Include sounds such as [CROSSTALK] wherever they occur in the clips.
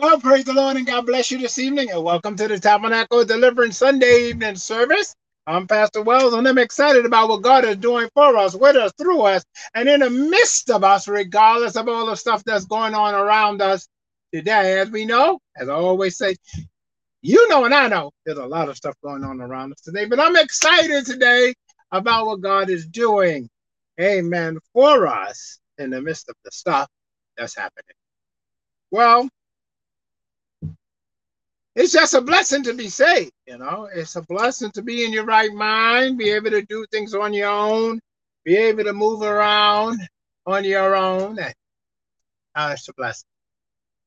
Well, praise the Lord and God bless you this evening, and welcome to the Tabernacle Deliverance Sunday evening service. I'm Pastor Wells, and I'm excited about what God is doing for us, with us, through us, and in the midst of us, regardless of all the stuff that's going on around us today. As we know, as I always say, you know, and I know there's a lot of stuff going on around us today, but I'm excited today about what God is doing, amen, for us in the midst of the stuff that's happening. Well, it's just a blessing to be saved, you know. It's a blessing to be in your right mind, be able to do things on your own, be able to move around on your own. And, uh, it's a blessing.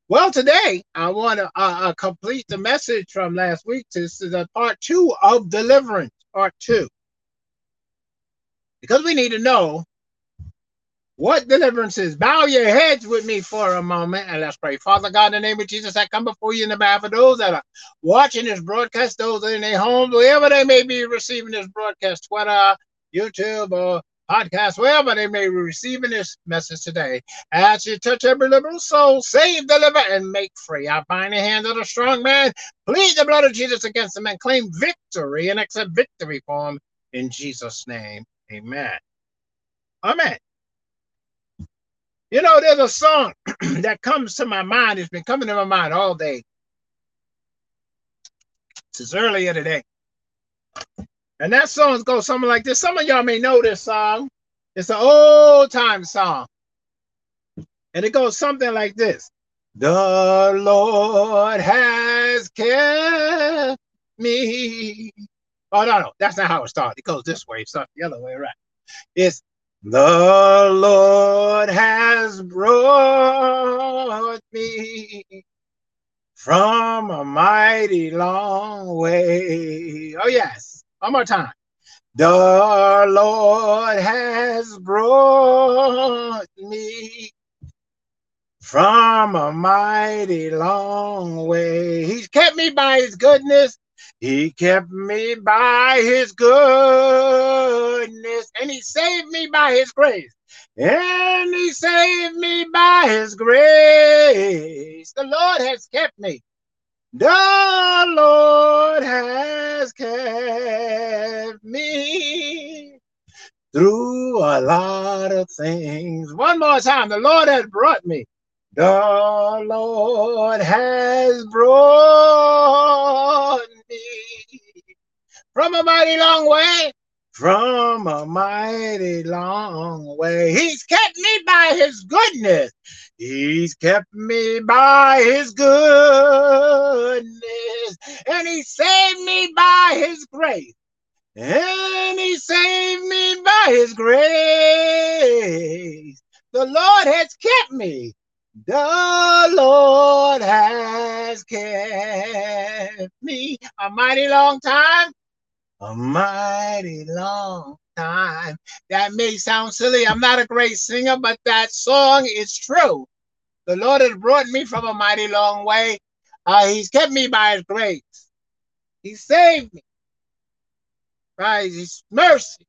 Well, today I want to uh, uh, complete the message from last week. This is a part two of deliverance, part two, because we need to know what deliverance is. Bow your heads with me for a moment and let's pray. Father God, in the name of Jesus, I come before you in the behalf of those that are watching this broadcast, those in their homes, wherever they may be receiving this broadcast, Twitter, YouTube, or podcast, wherever they may be receiving this message today. As you touch every liberal soul, save, deliver, and make free. I bind the hands of the strong man, plead the blood of Jesus against them, and claim victory and accept victory for him in Jesus' name. Amen. Amen. You know, there's a song [CLEARS THROAT] that comes to my mind. It's been coming to my mind all day. Since earlier today. And that song goes something like this. Some of y'all may know this song. It's an old time song. And it goes something like this. The Lord has kept me. Oh, no, no, that's not how it starts. It goes this way. It starts the other way around. It's the Lord has brought me from a mighty long way. Oh, yes. One more time. The Lord has brought me from a mighty long way. He's kept me by his goodness he kept me by his goodness, and he saved me by his grace. And he saved me by his grace. The Lord has kept me. The Lord has kept me through a lot of things. One more time. The Lord has brought me. The Lord has brought me from a mighty long way. From a mighty long way. He's kept me by his goodness. He's kept me by his goodness. And he saved me by his grace. And he saved me by his grace. The Lord has kept me the Lord has kept me a mighty long time. A mighty long time. That may sound silly. I'm not a great singer, but that song is true. The Lord has brought me from a mighty long way. Uh, he's kept me by his grace. He saved me by his mercy.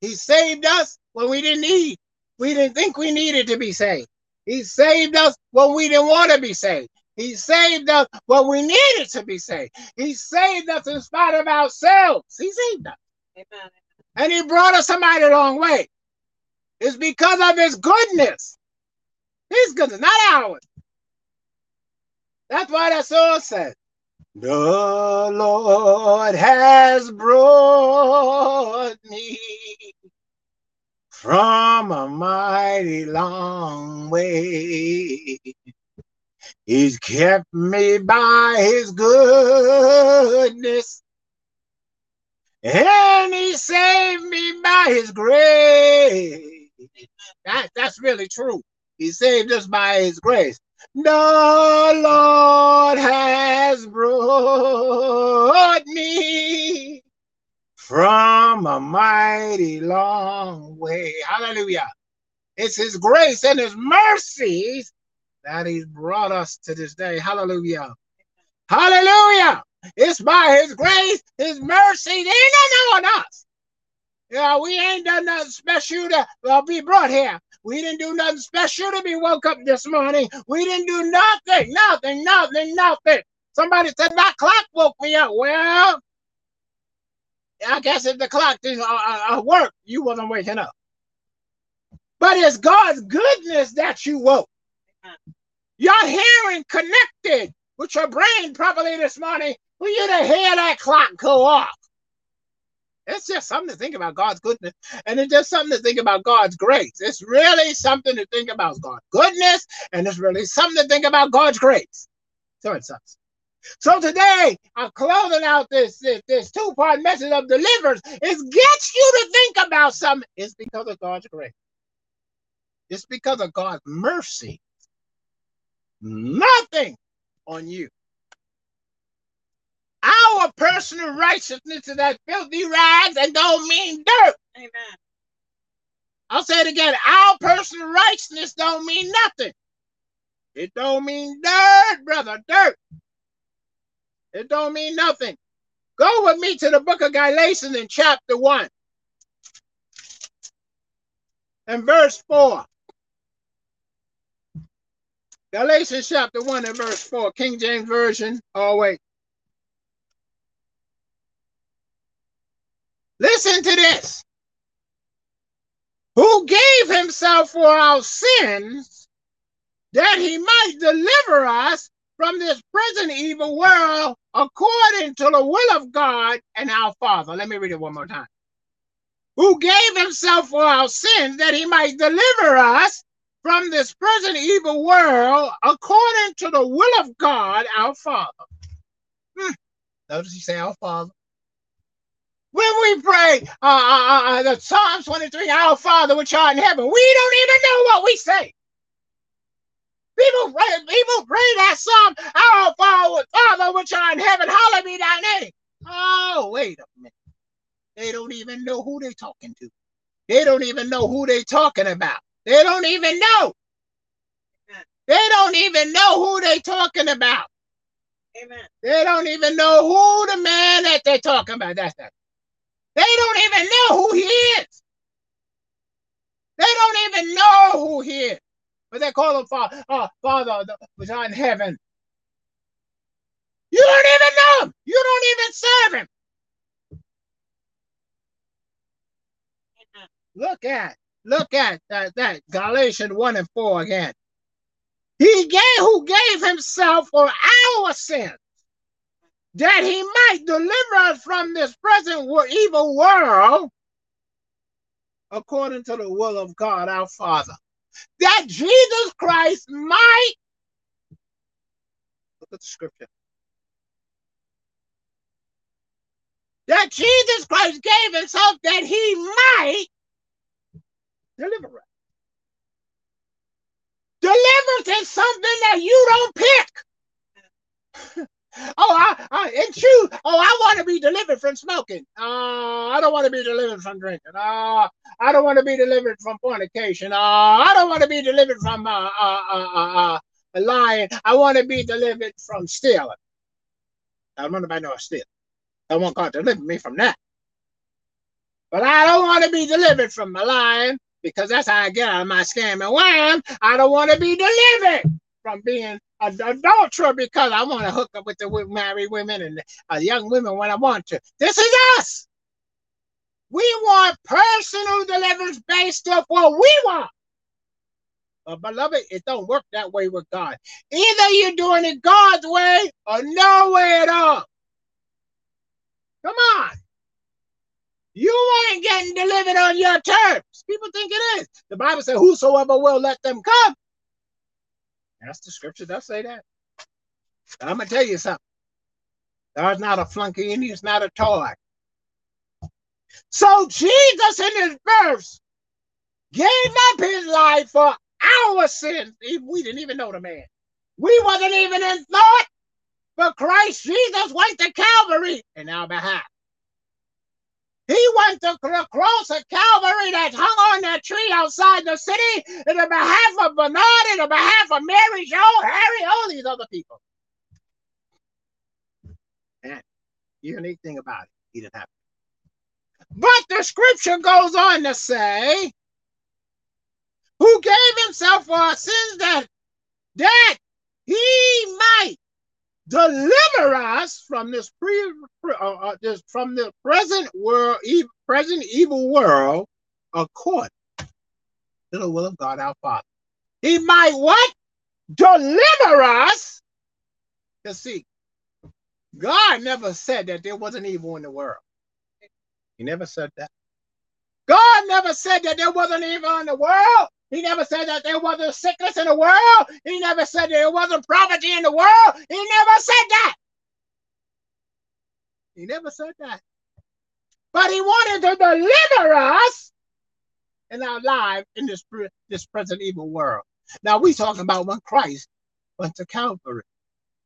He saved us when we didn't need. We didn't think we needed to be saved. He saved us when we didn't want to be saved. He saved us when we needed to be saved. He saved us in spite of ourselves. He saved us. Amen. And he brought us a mighty long way. It's because of his goodness. His goodness, not ours. That's why that song says, The Lord has brought me from a mighty long way. He's kept me by his goodness. And he saved me by his grace. That, that's really true. He saved us by his grace. The Lord has brought me from a mighty long way. Hallelujah. It's his grace and his mercies that he's brought us to this day. Hallelujah. Hallelujah. It's by his grace, his mercy. They ain't nothing on us. Yeah, we ain't done nothing special to uh, be brought here. We didn't do nothing special to be woke up this morning. We didn't do nothing, nothing, nothing, nothing. Somebody said my clock woke me up. Well, I guess if the clock didn't uh, uh, uh, work, you wasn't waking up. But it's God's goodness that you woke. Your hearing connected with your brain properly this morning for you to hear that clock go off. It's just something to think about God's goodness. And it's just something to think about God's grace. It's really something to think about God's goodness. And it's really something to think about God's grace. So it sucks. So today, I'm closing out this, this, this two-part message of deliverance. It gets you to think about something. It's because of God's grace. It's because of God's mercy. Nothing on you. Our personal righteousness is that filthy rags and don't mean dirt. Amen. I'll say it again. Our personal righteousness don't mean nothing. It don't mean dirt, brother, dirt. It don't mean nothing. Go with me to the book of Galatians in chapter 1 and verse 4. Galatians chapter 1 and verse 4, King James Version. Wait. Listen to this. Who gave himself for our sins that he might deliver us from this present evil world according to the will of God and our Father. Let me read it one more time. Who gave himself for our sins that he might deliver us from this present evil world according to the will of God our Father. Hmm. Notice he say our Father. When we pray uh, uh, uh, the Psalms 23, our Father which art in heaven, we don't even know what we say. People pray, people pray that psalm, our Father, Father which art in heaven, hallowed be thy name. Oh, wait a minute. They don't even know who they're talking to. They don't even know who they're talking about. They don't even know. They don't even know who they're talking about. Amen. They don't even know who the man that they're talking about. That's that. They don't even know who he is. They don't even know who he is. They call him Father, uh, Father art in heaven. You don't even know him. You don't even serve him. Look at, look at that, that Galatians 1 and 4 again. He gave who gave himself for our sins, that he might deliver us from this present evil world, according to the will of God our Father. That Jesus Christ might look at the scripture. That Jesus Christ gave himself that he might deliver us. Deliverance is something that you don't pick. Oh, I, I and you. Oh, I want to be delivered from smoking. Uh, I don't want to be delivered from drinking. Uh, I don't want to be delivered from fornication. Uh, I don't want to be delivered from uh, uh, uh, uh, uh, lying. I want to be delivered from stealing. I don't want to know steal. I want God to deliver me from that. But I don't want to be delivered from my lying because that's how I get out of my scam and wham. I don't want to be delivered from being adulterer because I want to hook up with the married women and uh, young women when I want to. This is us. We want personal deliverance based off what we want. But beloved, it don't work that way with God. Either you're doing it God's way or no way at all. Come on. You ain't getting delivered on your terms. People think it is. The Bible says, Whosoever will let them come. That's the scripture does say that. I'm gonna tell you something. God's not a flunky and he's not a toy. So Jesus in his verse gave up his life for our sins. We didn't even know the man. We wasn't even in thought. But Christ Jesus went to Calvary in our behalf. He went to the cross at Calvary that hung on that tree outside the city in the behalf of Bernard, in the behalf of Mary, Joe, Harry, all these other people. And the unique thing about it, he didn't have to. But the scripture goes on to say, who gave himself for our sins that that he might deliver us from this pre, uh, uh, this from the present world, e- present evil world, according to the will of God our Father. He might what? Deliver us. To see, God never said that there wasn't evil in the world. He never said that. God never said that there wasn't evil in the world. He never said that there wasn't sickness in the world. He never said there wasn't poverty in the world. He never said that. He never said that. But he wanted to deliver us in our lives in this, this present evil world. Now we talking about when Christ went to Calvary.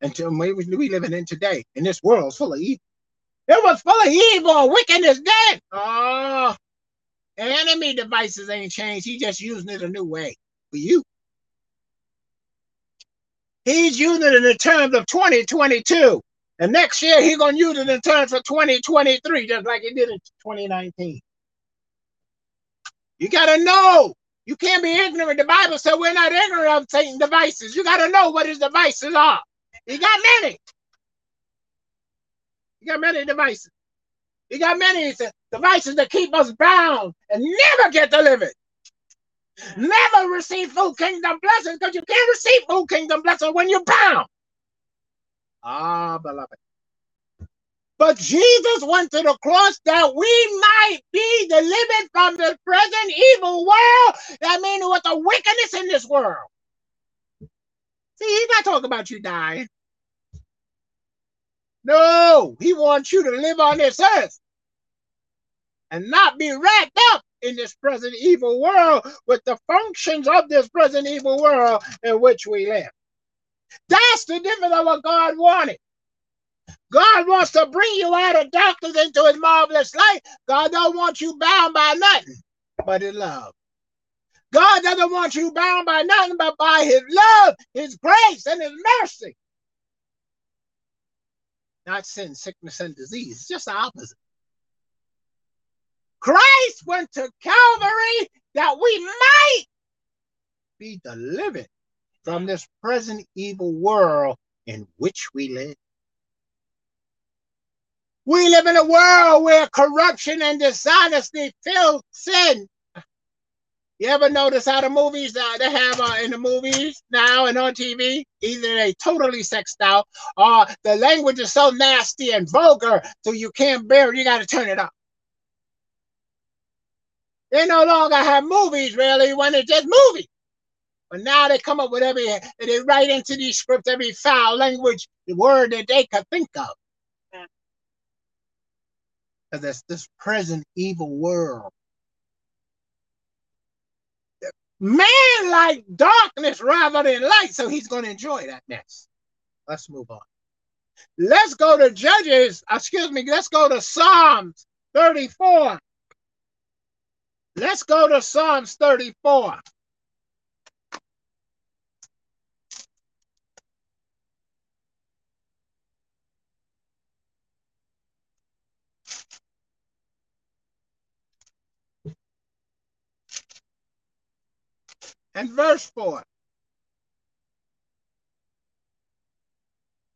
And to, we, we living in today. And this world's full of evil. It was full of evil, wickedness then. Oh, ah, enemy devices ain't changed. He's just using it a new way for you. He's using it in the terms of 2022. And next year, he's to use it in terms of 2023, just like he did in 2019. You got to know. You can't be ignorant. The Bible said we're not ignorant of Satan devices. You got to know what his devices are. He got many. He got many devices. He got many devices that keep us bound and never get delivered. Never receive full kingdom blessings because you can't receive full kingdom blessings when you're bound. Ah, beloved. But Jesus went to the cross that we might be delivered from the present evil world. That means with the wickedness in this world. See, he's not talking about you dying. No, he wants you to live on this earth and not be wrapped up in this present evil world with the functions of this present evil world in which we live. That's the difference of what God wanted. God wants to bring you out of darkness into his marvelous light. God don't want you bound by nothing but his love. God doesn't want you bound by nothing but by his love, his grace, and his mercy not sin, sickness, and disease. It's just the opposite. Christ went to Calvary that we might be delivered from this present evil world in which we live. We live in a world where corruption and dishonesty fill sin you ever notice how the movies uh, they have uh, in the movies now and on TV? Either they totally sexed out or the language is so nasty and vulgar so you can't bear it. You got to turn it up. They no longer have movies really when it's just movies. But now they come up with every, they write into these scripts every foul language, the word that they could think of. Because it's this present evil world Man like darkness rather than light, so he's going to enjoy that mess. Let's move on. Let's go to Judges, uh, excuse me, let's go to Psalms 34. Let's go to Psalms 34. And verse 4.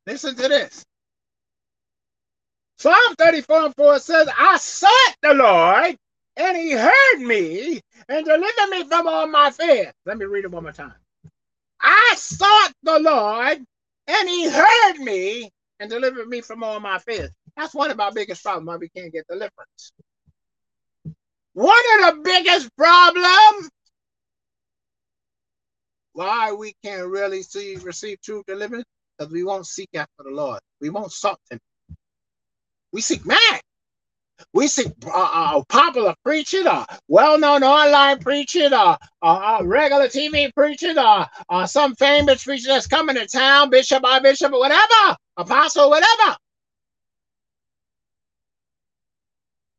Listen to this. Psalm 34 and 4 says, I sought the Lord, and he heard me and delivered me from all my fears. Let me read it one more time. I sought the Lord, and he heard me and delivered me from all my fears. That's one of our biggest problems why we can't get deliverance. One of the biggest problems why we can't really see receive true deliverance? Because we won't seek after the Lord. We won't sought him. We seek man. We seek uh, uh, popular preaching or well-known online preaching or uh, regular TV preaching or, or some famous preacher that's coming to town, bishop or bishop or whatever, apostle, whatever.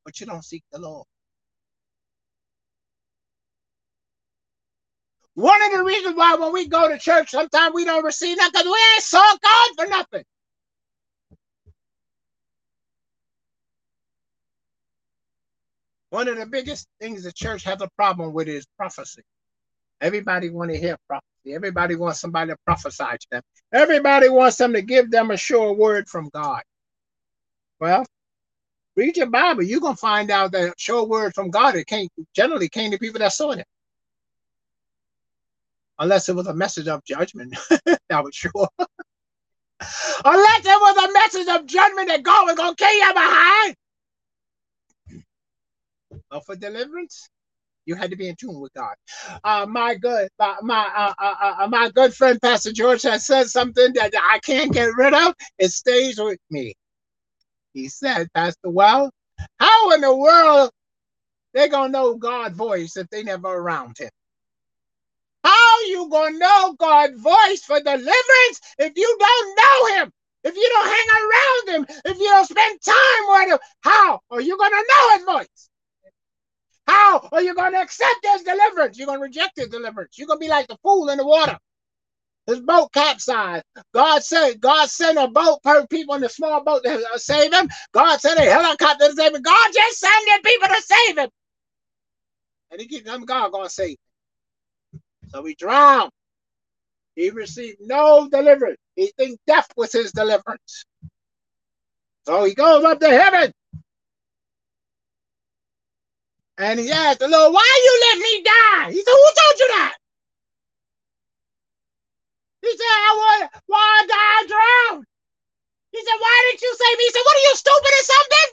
But you don't seek the Lord. One of the reasons why when we go to church, sometimes we don't receive nothing because we ain't saw God for nothing. One of the biggest things the church has a problem with is prophecy. Everybody want to hear prophecy. Everybody wants somebody to prophesy to them. Everybody wants them to give them a sure word from God. Well, read your Bible. You're gonna find out that sure word from God it came generally came to people that saw it. Unless it was a message of judgment. [LAUGHS] that was sure. Unless it was a message of judgment that God was gonna kill you behind. But for deliverance, you had to be in tune with God. Uh, my good, my my, uh, uh, uh, my good friend Pastor George has said something that I can't get rid of. It stays with me. He said, Pastor, well, how in the world they gonna know God's voice if they never around Him? You gonna know God's voice for deliverance if you don't know Him? If you don't hang around Him? If you don't spend time with Him? How are you gonna know His voice? How are you to accept his deliverance? You're to reject his deliverance. You're to be like the fool in the water. His boat capsized. God said, God sent a boat for people in the small boat to save him. God sent a helicopter to save him. God just sent people to save him. And he keeps them God to save him. So he drowned. He received no deliverance. He think death was his deliverance. So he goes up to heaven. And he asked the Lord, why you let me die? He said, who told you that? He said, I want, why I drowned? He said, why didn't you save me? He said, what are you, stupid or something?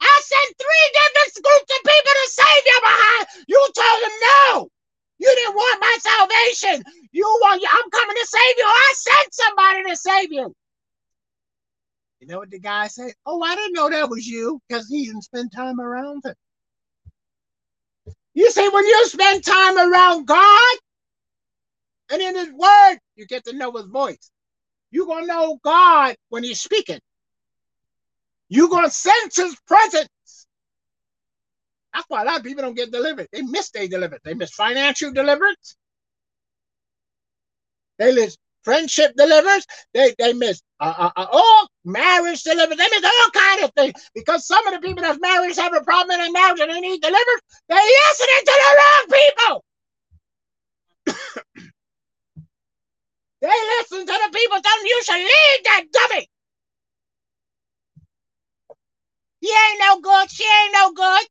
I sent three different groups of people to save you behind. You told them no. You didn't want my salvation. You want, I'm coming to save you. I sent somebody to save you. You know what the guy said? Oh, I didn't know that was you because he didn't spend time around him. You see, when you spend time around God and in His Word, you get to know His voice. You're going to know God when He's speaking. You're going to sense His presence. That's why a lot of people don't get delivered. They miss their deliverance. They miss financial deliverance. They miss friendship delivers. They they miss uh, uh, uh, all marriage delivers. They miss all kind of things because some of the people that's married have a problem in their marriage and they need delivered. They listening to the wrong people. [COUGHS] they listen to the people telling you should leave that dummy. He ain't no good. She ain't no good.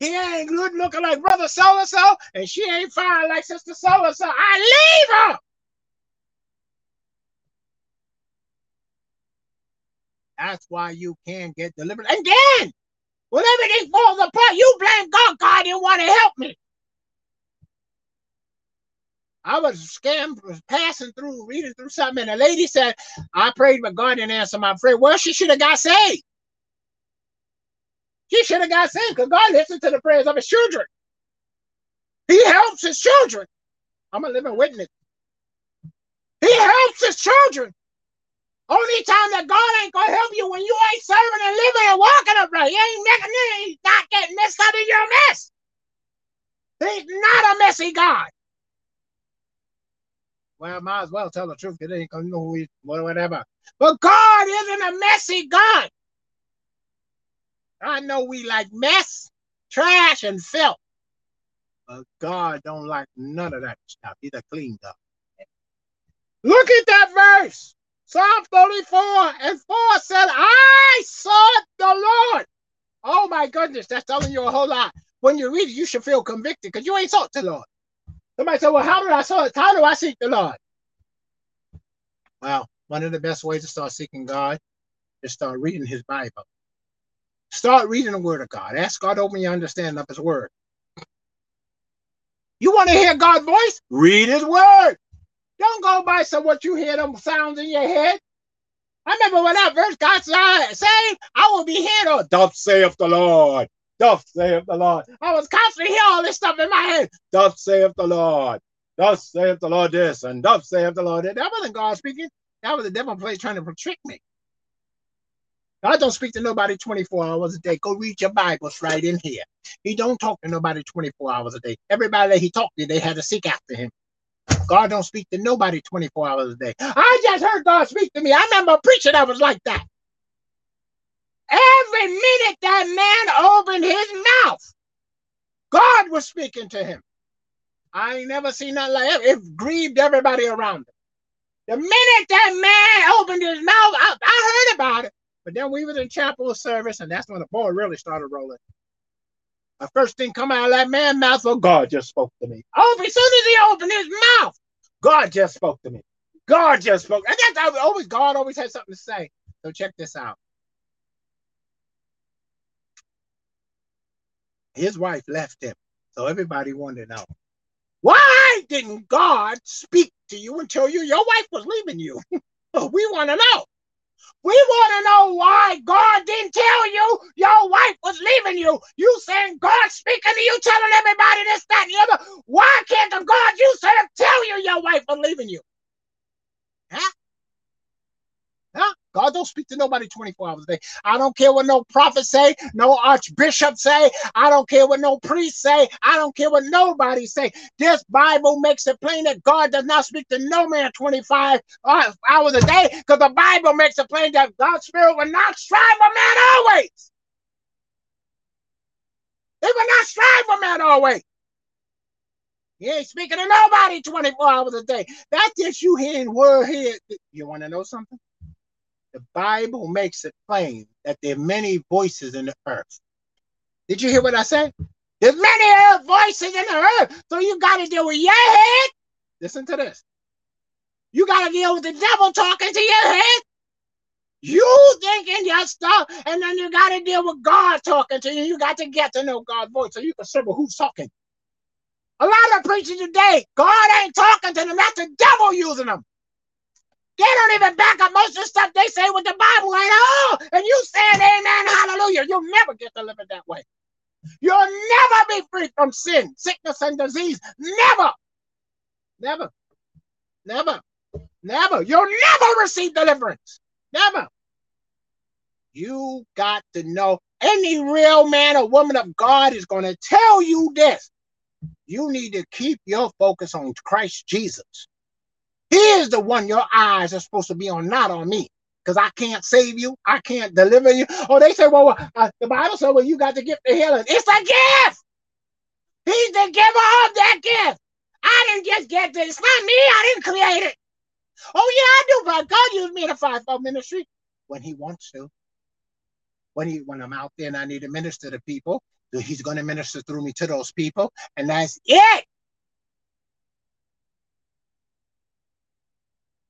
He ain't good looking like brother so and so, and she ain't fine like sister so and so. I leave her. That's why you can't get delivered. And then, when everything falls apart, you blame God. God didn't want to help me. I was was passing through, reading through something, and a lady said, I prayed, but God didn't answer my prayer. Well, she should have got saved. He should have got saved because God listens to the prayers of his children. He helps his children. I'm a living witness. He helps his children. Only time that God ain't gonna help you when you ain't serving and living and walking upright. He ain't making he's not getting messed up in your mess. He's not a messy God. Well, I might as well tell the truth. It ain't gonna know whatever. But God isn't a messy God. I know we like mess, trash, and filth. But God don't like none of that stuff. He's a clean God. Look at that verse. Psalm 34 and 4 said, I sought the Lord. Oh my goodness, that's telling you a whole lot. When you read it, you should feel convicted because you ain't sought the Lord. Somebody said, Well, how do I sought? How do I seek the Lord? Well, one of the best ways to start seeking God is start reading his Bible. Start reading the word of God. Ask God to open your understanding of his word. You want to hear God's voice? Read his word. Don't go by some what you hear them sounds in your head. I remember when that verse God saved, I will be hearing, oh, thus saith the Lord. Thus saith the Lord. I was constantly hearing all this stuff in my head. Thus saith the Lord. Thus saith the Lord this, and thus saith the Lord that. That wasn't God speaking. That was the devil place trying to trick me. God don't speak to nobody 24 hours a day. Go read your Bibles right in here. He don't talk to nobody 24 hours a day. Everybody that he talked to, they had to seek after him. God don't speak to nobody 24 hours a day. I just heard God speak to me. I remember a preacher that was like that. Every minute that man opened his mouth, God was speaking to him. I ain't never seen nothing like. It grieved everybody around him. The minute that man opened his mouth, I, I heard about it. But then we was in chapel service, and that's when the boy really started rolling. The first thing come out of that man's mouth, oh, God just spoke to me. Oh, as soon as he opened his mouth, God just spoke to me. God just spoke. And that's always God always had something to say. So check this out. His wife left him. So everybody wanted to know. Why didn't God speak to you and tell you your wife was leaving you? [LAUGHS] we want to know. We want to know why God didn't tell you your wife was leaving you. You saying God speaking to you, telling everybody this, that, and the other. Why can't the God you serve tell you your wife was leaving you? Huh? Huh? God don't speak to nobody 24 hours a day. I don't care what no prophet say, no archbishop say. I don't care what no priest say. I don't care what nobody say. This Bible makes it plain that God does not speak to no man 25 hours a day because the Bible makes it plain that God's spirit will not strive a man always. It will not strive a man always. He ain't speaking to nobody 24 hours a day. That's just you hearing word here. You want to know something? The Bible makes it plain that there are many voices in the earth. Did you hear what I said? There's many voices in the earth. So you got to deal with your head. Listen to this. You got to deal with the devil talking to your head. You thinking your stuff, and then you got to deal with God talking to you. You got to get to know God's voice so you can see who's talking. A lot of preachers today, God ain't talking to them. That's the devil using them. They don't even back up most of the stuff they say with the Bible at all. And you saying amen, hallelujah. You'll never get delivered that way. You'll never be free from sin, sickness, and disease. Never. Never. Never. Never. You'll never receive deliverance. Never. You got to know any real man or woman of God is going to tell you this. You need to keep your focus on Christ Jesus. Is the one your eyes are supposed to be on, not on me. Because I can't save you. I can't deliver you. Oh, they say, well, uh, the Bible said, well, you got the gift of healing. It's a gift. He's the giver of that gift. I didn't just get this. It's not me. I didn't create it. Oh, yeah, I do, but God used me in a five-fold ministry when he wants to. When he when I'm out there and I need to minister to people, he's going to minister through me to those people, and that's it.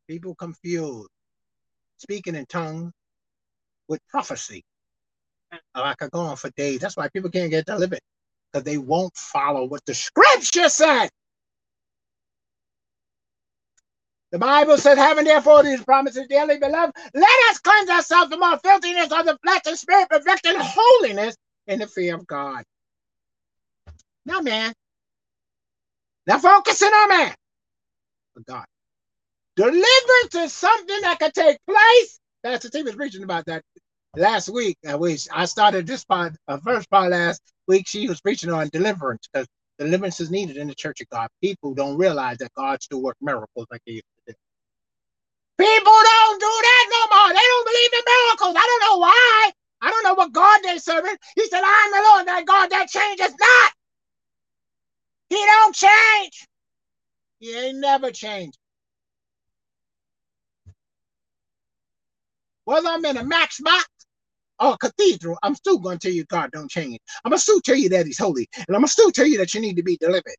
People confused speaking in tongues with prophecy. I could go on for days. That's why people can't get delivered because they won't follow what the scripture said. The Bible says, having therefore these promises, dearly beloved, let us cleanse ourselves from all filthiness of the flesh and spirit, perfecting holiness in the fear of God. Now, man. Now focusing on man. For God. Deliverance is something that can take place. Pastor T was preaching about that last week. I wish I started this part, uh, first part last week. She was preaching on deliverance because deliverance is needed in the church of God. People don't realize that God still works miracles like he used to do. People don't do that no more. They don't believe in miracles. I don't know why. I don't know what God they serving. He said, I'm the Lord, that God that changes not. He don't change. He ain't never changed. Whether I'm in a max box or a cathedral, I'm still going to tell you God don't change. I'm going to still tell you that he's holy. And I'm going to still tell you that you need to be delivered.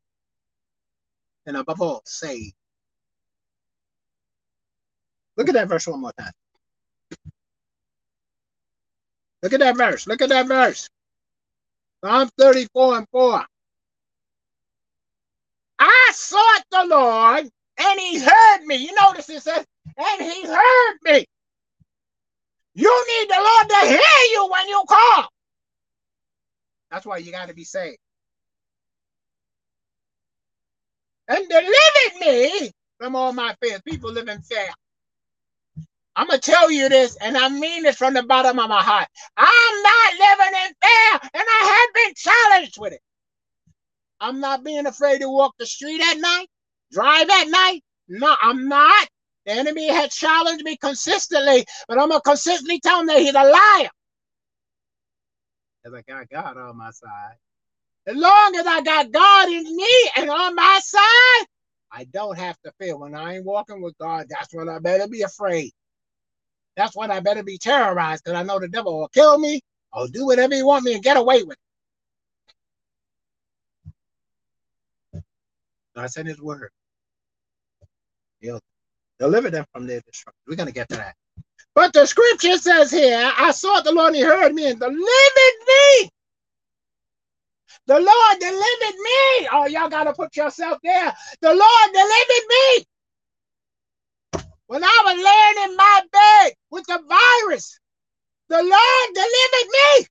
And above all, saved. Look at that verse one more time. Look at that verse. Look at that verse. Psalm 34 and 4. I sought the Lord and he heard me. You notice it says, and he heard me. You need the Lord to hear you when you call. That's why you got to be saved. And delivered me from all my fears. People live in fear. I'm going to tell you this, and I mean this from the bottom of my heart. I'm not living in fear, and I have been challenged with it. I'm not being afraid to walk the street at night, drive at night. No, I'm not. The enemy had challenged me consistently, but I'm going to consistently tell him that he's a liar. as I got God on my side. As long as I got God in me and on my side, I don't have to fear. When I ain't walking with God, that's when I better be afraid. That's when I better be terrorized because I know the devil will kill me or do whatever he want me and get away with it. God sent his word. He'll deliver them from their destruction. We're going to get to that. But the scripture says here, I sought the Lord and he heard me and delivered me. The Lord delivered me. Oh, y'all got to put yourself there. The Lord delivered me. When I was laying in my bed with the virus, the Lord delivered me.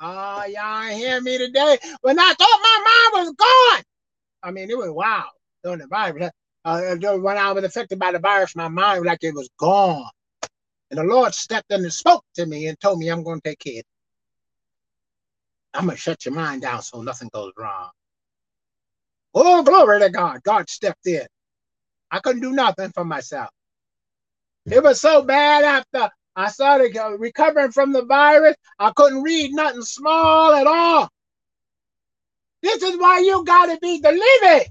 Oh, y'all hear me today. When I thought my mind was gone. I mean, it was wild during the virus. Uh, when I was affected by the virus, my mind like it was gone. And the Lord stepped in and spoke to me and told me I'm going to take care. I'm going to shut your mind down so nothing goes wrong. Oh, glory to God. God stepped in. I couldn't do nothing for myself. It was so bad after I started recovering from the virus, I couldn't read nothing small at all. This is why you got to be delivered.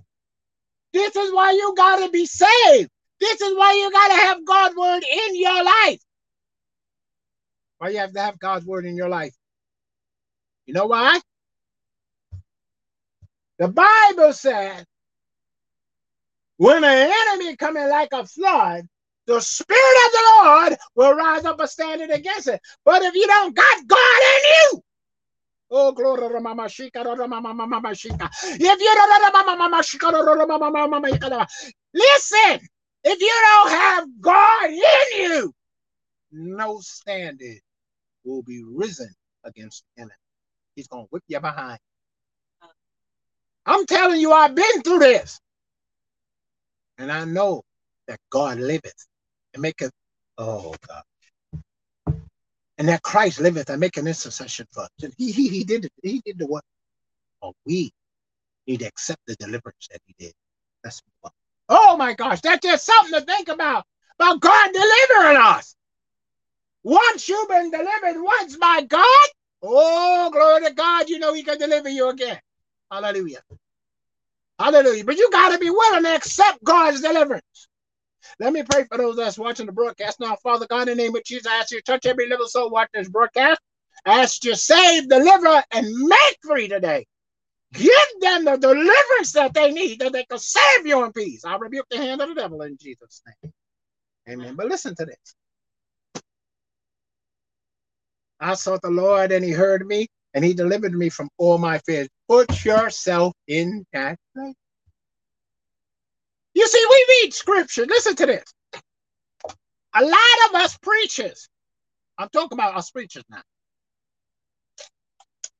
This is why you got to be saved. This is why you got to have God's word in your life. Why you have to have God's word in your life? You know why? The Bible says when an enemy coming like a flood, the Spirit of the Lord will rise up a standing against it. But if you don't got God in you, Oh, glory Mama Shika, Mama Shika. If you don't Mama Shika, listen, if you don't have God in you, no standard will be risen against the enemy. He's gonna whip you behind. I'm telling you, I've been through this. And I know that God liveth and maketh, oh God. And that Christ liveth and make an intercession for us. And he, he, he did it. He did the work. Oh, we need to accept the deliverance that he did. That's what. Oh my gosh, that's just something to think about. About God delivering us. Once you've been delivered once by God, oh, glory to God, you know he can deliver you again. Hallelujah. Hallelujah. But you got to be willing to accept God's deliverance. Let me pray for those that's watching the broadcast now. Father God, in the name of Jesus, I ask you to touch every little soul watching this broadcast. I ask you to save, deliver, and make free today. Give them the deliverance that they need, that they can save you in peace. I rebuke the hand of the devil in Jesus' name. Amen. But listen to this. I sought the Lord and he heard me and he delivered me from all my fears. Put yourself in that place. You see, we read scripture. Listen to this. A lot of us preachers, I'm talking about us preachers now.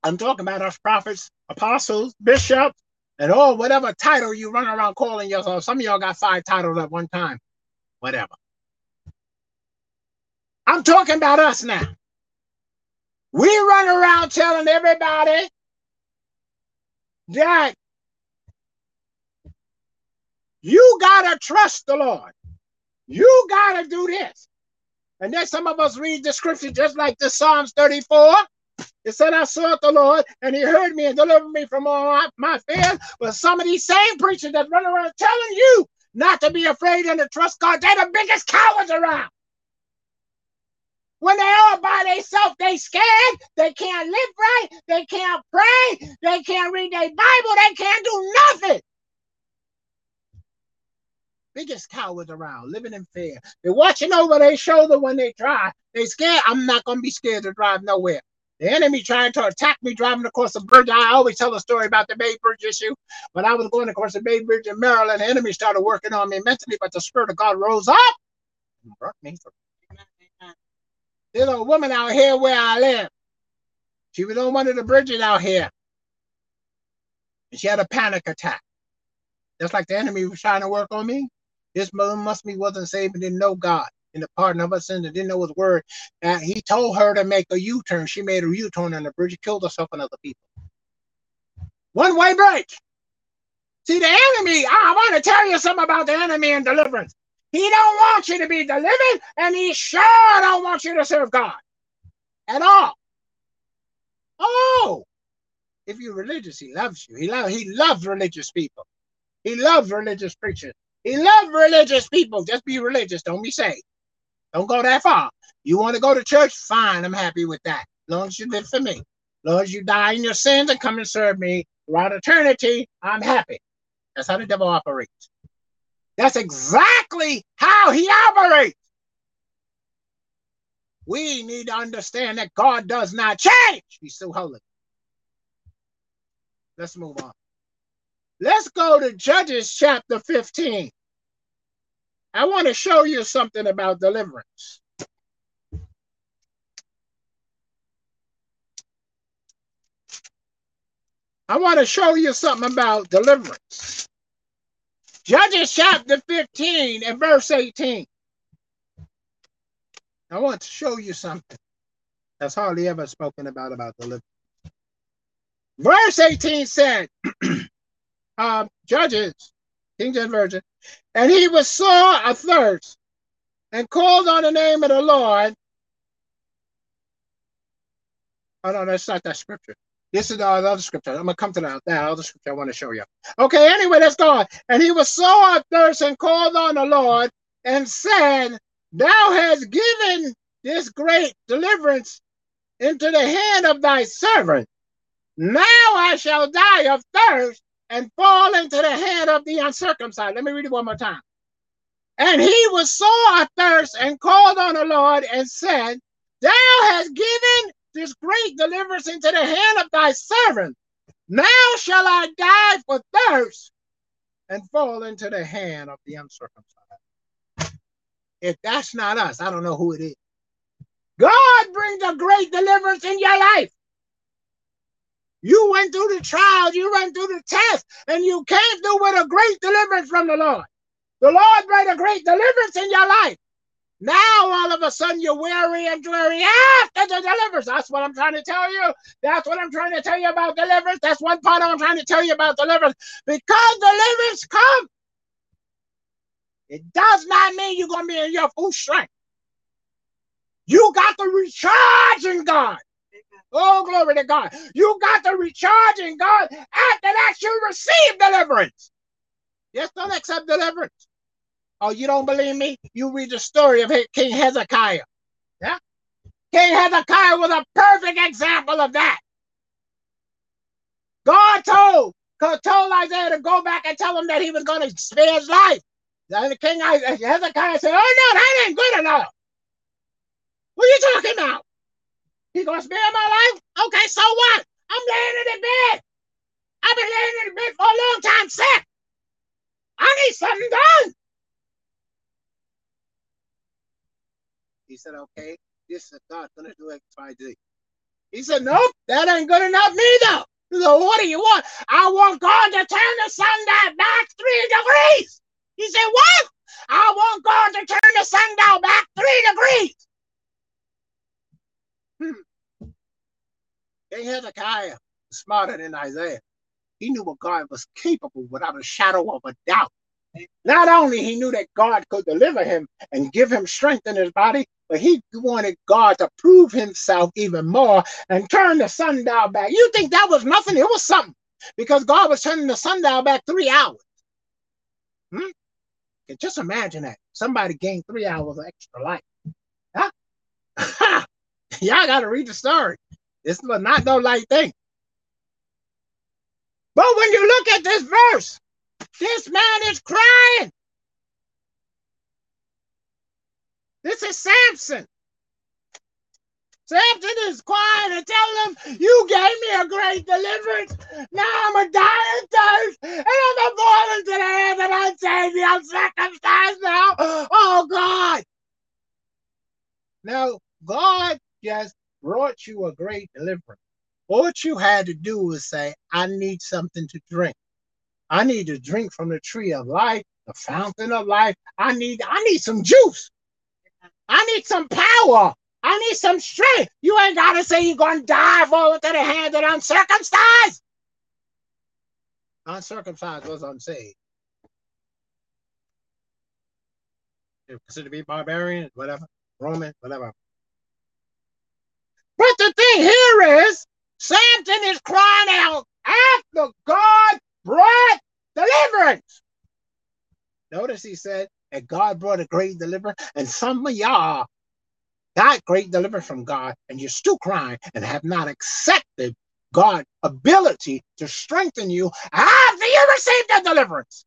I'm talking about us prophets, apostles, bishops, and all whatever title you run around calling yourself. Some of y'all got five titles at one time. Whatever. I'm talking about us now. We run around telling everybody that you gotta trust the Lord. You gotta do this. And then some of us read the scripture just like the Psalms 34. It said, I sought the Lord and he heard me and delivered me from all my, my fears. But some of these same preachers that run around telling you not to be afraid and to trust God, they're the biggest cowards around. When they all by themselves, they scared, they can't live right, they can't pray, they can't read their Bible, they can't do nothing biggest cowards around, living in fear. They're watching over their shoulder when they drive. They scared. I'm not gonna be scared to drive nowhere. The enemy trying to attack me driving across the bridge. I always tell a story about the Bay Bridge issue. When I was going across the Bay Bridge in Maryland, the enemy started working on me mentally, but the Spirit of God rose up and brought me. There's a woman out here where I live. She was on one of the bridges out here. And she had a panic attack. Just like the enemy was trying to work on me. This mother must be wasn't saved and didn't know God in the pardon of her sins and didn't know his word. And he told her to make a U-turn. She made a U-turn on the bridge, killed herself and other people. One-way break. See, the enemy, I want to tell you something about the enemy and deliverance. He don't want you to be delivered, and he sure don't want you to serve God at all. Oh, if you're religious, he loves you. He loves he loves religious people. He loves religious preachers. He loves religious people. Just be religious. Don't be saved. Don't go that far. You want to go to church? Fine. I'm happy with that. As long as you live for me. As long as you die in your sins and come and serve me throughout eternity, I'm happy. That's how the devil operates. That's exactly how he operates. We need to understand that God does not change. He's so holy. Let's move on. Let's go to Judges chapter 15. I want to show you something about deliverance. I want to show you something about deliverance. Judges chapter 15 and verse 18. I want to show you something that's hardly ever spoken about about deliverance. Verse 18 said, [CLEARS THROAT] uh, Judges, King James Version, and he was sore athirst and called on the name of the Lord. Oh, no, that's not that scripture. This is the other scripture. I'm going to come to that, that other scripture I want to show you. Okay, anyway, let's go on. And he was sore athirst and called on the Lord and said, Thou hast given this great deliverance into the hand of thy servant. Now I shall die of thirst and fall into the hand of the uncircumcised. Let me read it one more time. And he was sore athirst and called on the Lord and said, Thou hast given this great deliverance into the hand of thy servant. Now shall I die for thirst and fall into the hand of the uncircumcised. If that's not us, I don't know who it is. God brings a great deliverance in your life. You went through the trial, you went through the test, and you came through with a great deliverance from the Lord. The Lord brought a great deliverance in your life. Now all of a sudden you're weary and dreary after the deliverance. That's what I'm trying to tell you. That's what I'm trying to tell you about deliverance. That's one part I'm trying to tell you about deliverance. Because deliverance comes, it does not mean you're going to be in your full strength. You got to recharge in God. Oh, glory to God. You got to recharge in God. After that, you receive deliverance. Yes, don't accept deliverance. Oh, you don't believe me? You read the story of King Hezekiah. Yeah? King Hezekiah was a perfect example of that. God told, told Isaiah to go back and tell him that he was going to spare his life. And the king Hezekiah said, Oh no, that ain't good enough. What are you talking about? He gonna spare my life? Okay, so what? I'm laying in the bed. I've been laying in the bed for a long time sick. I need something done. He said, okay, this is God gonna do X, Y, Z. He said, nope, that ain't good enough neither. So what do you want? I want God to turn the sun back three degrees. He said, what? I want God to turn the sun down back three degrees. Hmm. King Hezekiah smarter than Isaiah. He knew what God was capable without a shadow of a doubt. Not only he knew that God could deliver him and give him strength in his body, but he wanted God to prove himself even more and turn the sundial back. You think that was nothing? It was something because God was turning the sundial back three hours. Hmm? Just imagine that somebody gained three hours of extra life. Huh? [LAUGHS] Y'all got to read the story. This was not no light thing. But when you look at this verse, this man is crying. This is Samson. Samson is crying and telling him, You gave me a great deliverance. Now I'm a dying thirst, and I'm a fall into the hands of unsaved, uncircumcised now. Oh, God. Now, God just brought you a great deliverance. What you had to do was say, I need something to drink. I need to drink from the tree of life, the fountain of life. I need, I need some juice. I need some power. I need some strength. You ain't got to say you're to die, fall into the hand of uncircumcised. Uncircumcised was unsaved. They're considered to be barbarians, whatever, Roman, whatever. But the thing here is, Samson is crying out after God brought deliverance. Notice he said, and God brought a great deliverance, and some of y'all got great deliverance from God, and you're still crying and have not accepted God's ability to strengthen you after you received the deliverance.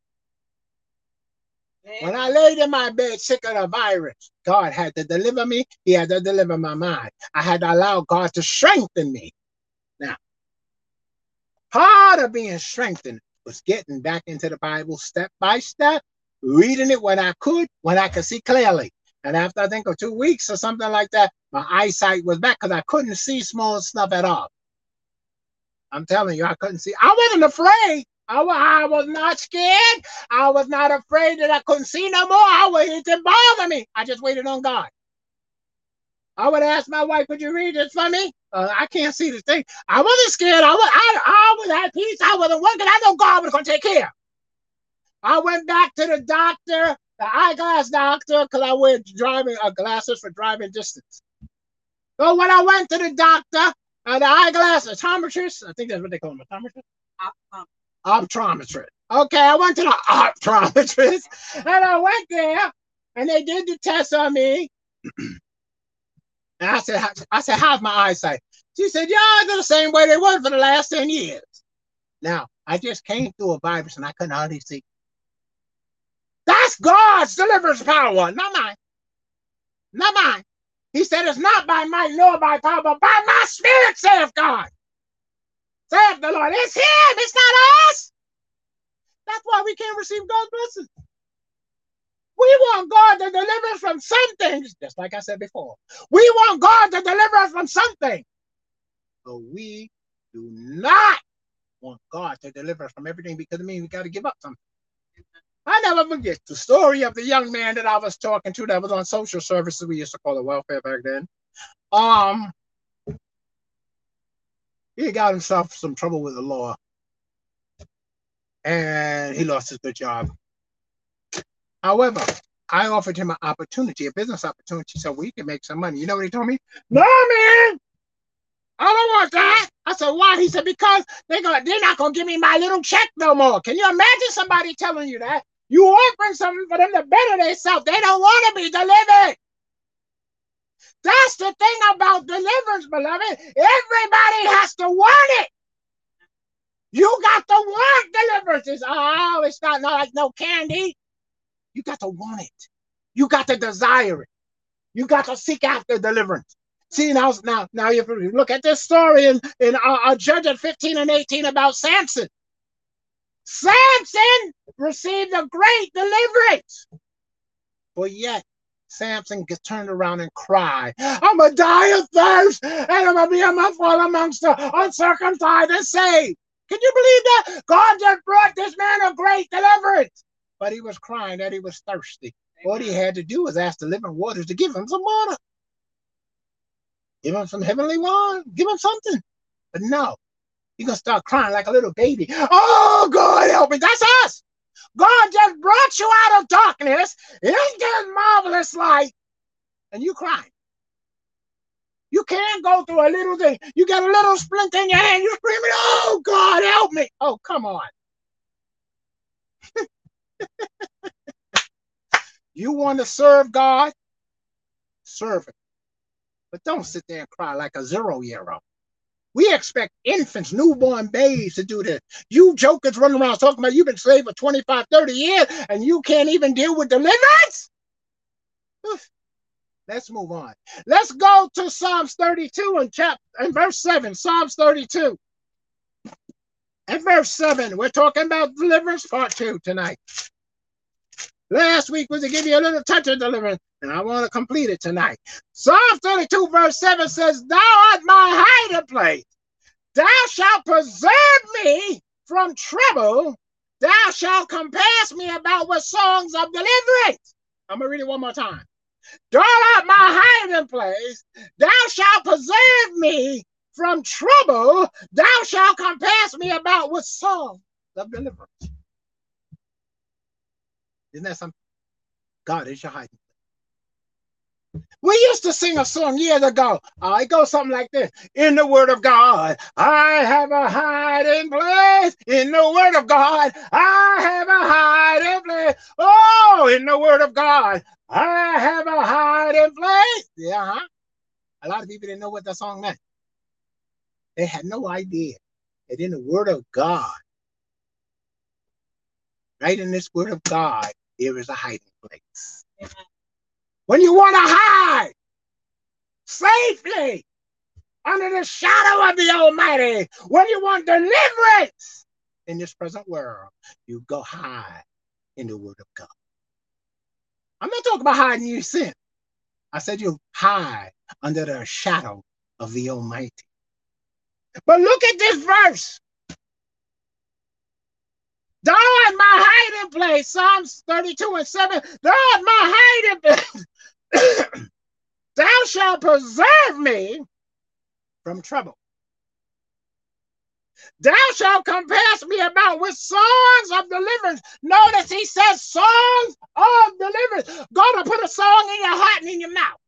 When I laid in my bed sick of a virus, God had to deliver me. He had to deliver my mind. I had to allow God to strengthen me. Now, part of being strengthened was getting back into the Bible step by step, reading it when I could, when I could see clearly. And after I think of two weeks or something like that, my eyesight was back because I couldn't see small stuff at all. I'm telling you, I couldn't see. I wasn't afraid. I, I was not scared. I was not afraid that I couldn't see no more. I was, it didn't bother me. I just waited on God. I would ask my wife, "Would you read this for me?" Uh, I can't see the thing. I wasn't scared. I was, I, I was at peace. I wasn't working. I know God was going to take care. I went back to the doctor, the eyeglass doctor, because I wear driving uh, glasses for driving distance. So when I went to the doctor, uh, the eyeglass optometrist, I think that's what they call them, optometrist. Optometrist. Okay, I went to the [LAUGHS] optometrist and I went there and they did the test on me. and I said, I said, how's my eyesight? She said, yeah, they're the same way they were for the last 10 years. Now, I just came through a virus and I couldn't hardly see. That's God's deliverance power, not mine. Not mine. He said, it's not by might nor by power, but by my spirit, saith God. Saith the Lord. It's him, it's not us. That's why we can't receive God's blessings. We want God to deliver us from some things, just like I said before. We want God to deliver us from something. But we do not want God to deliver us from everything because it means we got to give up something. I never forget the story of the young man that I was talking to that was on social services. We used to call it welfare back then. Um, he got himself some trouble with the law and he lost his good job. However, I offered him an opportunity, a business opportunity, so we can make some money. You know what he told me? No, man, I don't want that. I said, why? He said, because they're gonna they're not gonna give me my little check no more. Can you imagine somebody telling you that? You offering something for them to better themselves. They don't want to be delivered. That's the thing about deliverance, beloved. Everybody has to want it. You got to want deliverance. It's, oh, it's not, not like no candy. You got to want it. You got to desire it. You got to seek after deliverance. See now, now, now you look at this story in in uh, uh, Judges 15 and 18 about Samson. Samson received a great deliverance, but yet Samson gets turned around and cry, I'm gonna die of thirst, and I'm gonna be a fall amongst the uncircumcised and saved. Can you believe that? God just brought this man a great deliverance. But he was crying that he was thirsty. Amen. What he had to do was ask the living waters to give him some water. Give him some heavenly wine. Give him something. But no, he's going to start crying like a little baby. Oh, God, help me. That's us. God just brought you out of darkness into marvelous light, and you crying. You can't go through a little thing. You got a little splint in your hand. You're screaming, "Oh God, help me!" Oh, come on. [LAUGHS] you want to serve God? Serve Him, but don't sit there and cry like a zero-year-old. We expect infants, newborn babes to do this. You jokers running around talking about you've been slave for 25, 30 years and you can't even deal with deliverance? Let's move on. Let's go to Psalms 32 and chapter and verse 7. Psalms 32. And verse 7. We're talking about deliverance part two tonight. Last week was to give you a little touch of deliverance, and I want to complete it tonight. Psalm 32, verse 7 says, Thou art my hiding place. Thou shalt preserve me from trouble. Thou shalt compass me about with songs of deliverance. I'm going to read it one more time. Draw out my hiding place. Thou shalt preserve me from trouble. Thou shalt compass me about with songs of deliverance. Isn't that something? God is your hiding. We used to sing a song years ago. It goes something like this In the Word of God, I have a hiding place. In the Word of God, I have a hiding place. Oh, in the Word of God, I have a hiding place. Yeah, huh? A lot of people didn't know what that song meant. They had no idea that in the Word of God, right in this Word of God, there is a hiding place. When you want to hide safely under the shadow of the Almighty, when you want deliverance in this present world, you go hide in the Word of God. I'm not talking about hiding your sin. I said you hide under the shadow of the Almighty. But look at this verse. Thou art my hiding place. Psalms 32 and 7. Thou art my hiding place. [COUGHS] Thou shalt preserve me from trouble. Thou shalt compass me about with songs of deliverance. Notice he says songs of deliverance. God will put a song in your heart and in your mouth.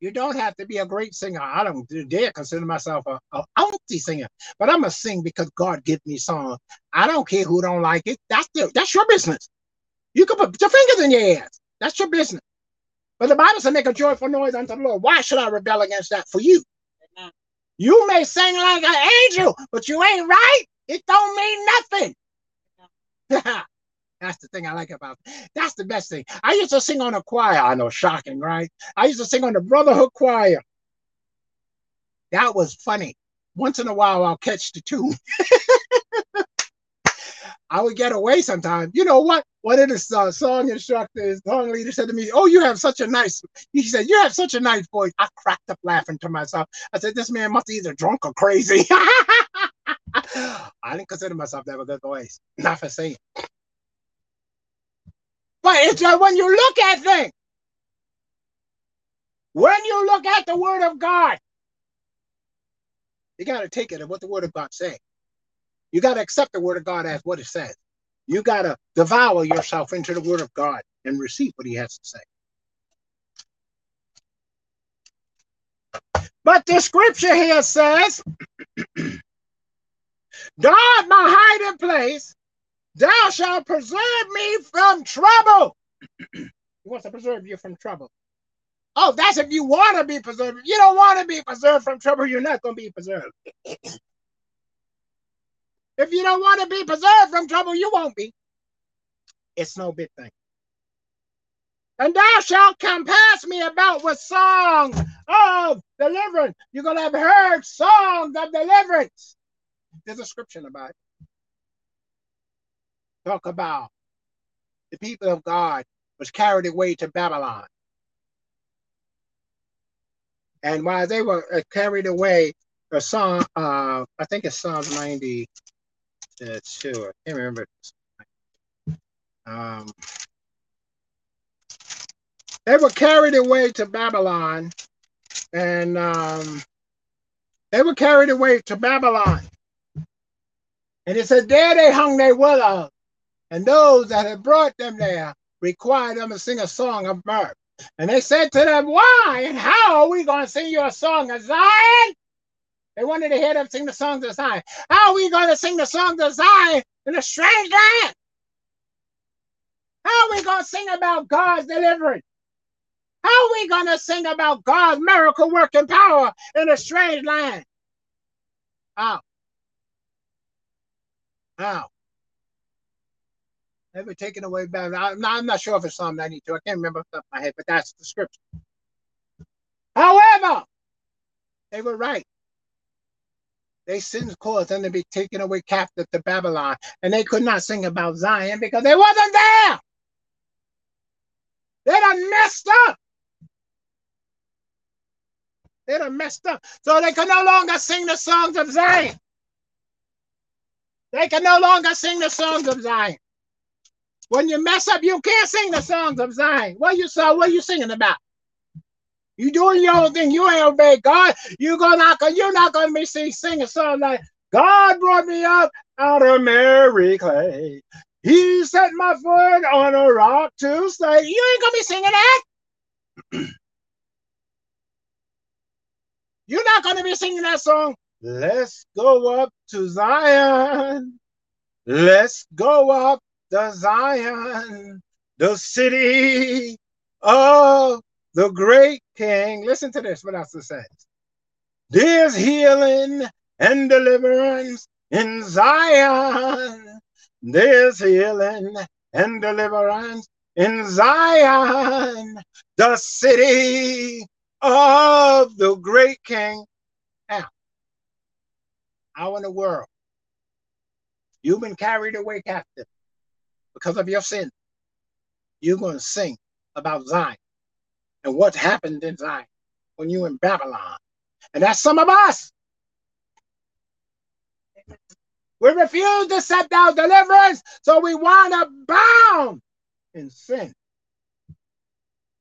You don't have to be a great singer. I don't dare consider myself a, a singer, but I'm a sing because God give me songs. I don't care who don't like it. That's the, that's your business. You can put your fingers in your ass. That's your business. But the Bible says, make a joyful noise unto the Lord. Why should I rebel against that for you? Amen. You may sing like an angel, but you ain't right. It don't mean nothing. [LAUGHS] That's the thing I like about it. That's the best thing. I used to sing on a choir. I know, shocking, right? I used to sing on the Brotherhood Choir. That was funny. Once in a while, I'll catch the tune. [LAUGHS] I would get away sometimes. You know what? One of the uh, song instructors, song leader said to me, Oh, you have such a nice, he said, You have such a nice voice. I cracked up laughing to myself. I said, This man must be either drunk or crazy. [LAUGHS] I didn't consider myself to have a good voice. Not for saying. But it's just when you look at things, when you look at the word of God, you got to take it at what the word of God says. You got to accept the word of God as what it says. You got to devour yourself into the word of God and receive what he has to say. But the scripture here says, [CLEARS THROAT] God, my hiding place, Thou shalt preserve me from trouble. [CLEARS THROAT] he wants to preserve you from trouble. Oh, that's if you want to be preserved. If you don't want to be preserved from trouble, you're not going to be preserved. [CLEARS THROAT] if you don't want to be preserved from trouble, you won't be. It's no big thing. And thou shalt compass me about with songs of deliverance. You're going to have heard songs of deliverance. There's a scripture about it talk about the people of God was carried away to Babylon. And while they were uh, carried away, a song, uh, I think it's Psalms 92, I can't remember. Um, they were carried away to Babylon, and um, they were carried away to Babylon. And it said, There they hung their willows and those that had brought them there required them to sing a song of mirth. And they said to them, Why and how are we going to sing you a song of Zion? They wanted to hear them sing the songs of Zion. How are we going to sing the songs of Zion in a strange land? How are we going to sing about God's deliverance? How are we going to sing about God's miracle working power in a strange land? How? How? Never taken away bad. I'm not, I'm not sure if it's Psalm 92. I can't remember off the top of my head, but that's the scripture. However, they were right. They sins caused them to be taken away captive to Babylon, and they could not sing about Zion because they wasn't there. They done messed up. They done messed up. So they could no longer sing the songs of Zion. They can no longer sing the songs of Zion. When you mess up, you can't sing the songs of Zion. What you saw? What you singing about? You doing your own thing. You ain't obey God. You go not. You're not gonna be sing, sing a song like God brought me up out of Mary clay. He set my foot on a rock to stay. You ain't gonna be singing that. [CLEARS THROAT] You're not to be singing that song. Let's go up to Zion. Let's go up to Zion, the city of the great king. Listen to this, what else it says. There's healing and deliverance in Zion. There's healing and deliverance in Zion, the city of the great king. Now, how in the world you've been carried away captive because of your sin? You're going to sing about Zion and what happened in Zion when you in Babylon. And that's some of us. We refuse to accept our deliverance, so we wind up bound in sin.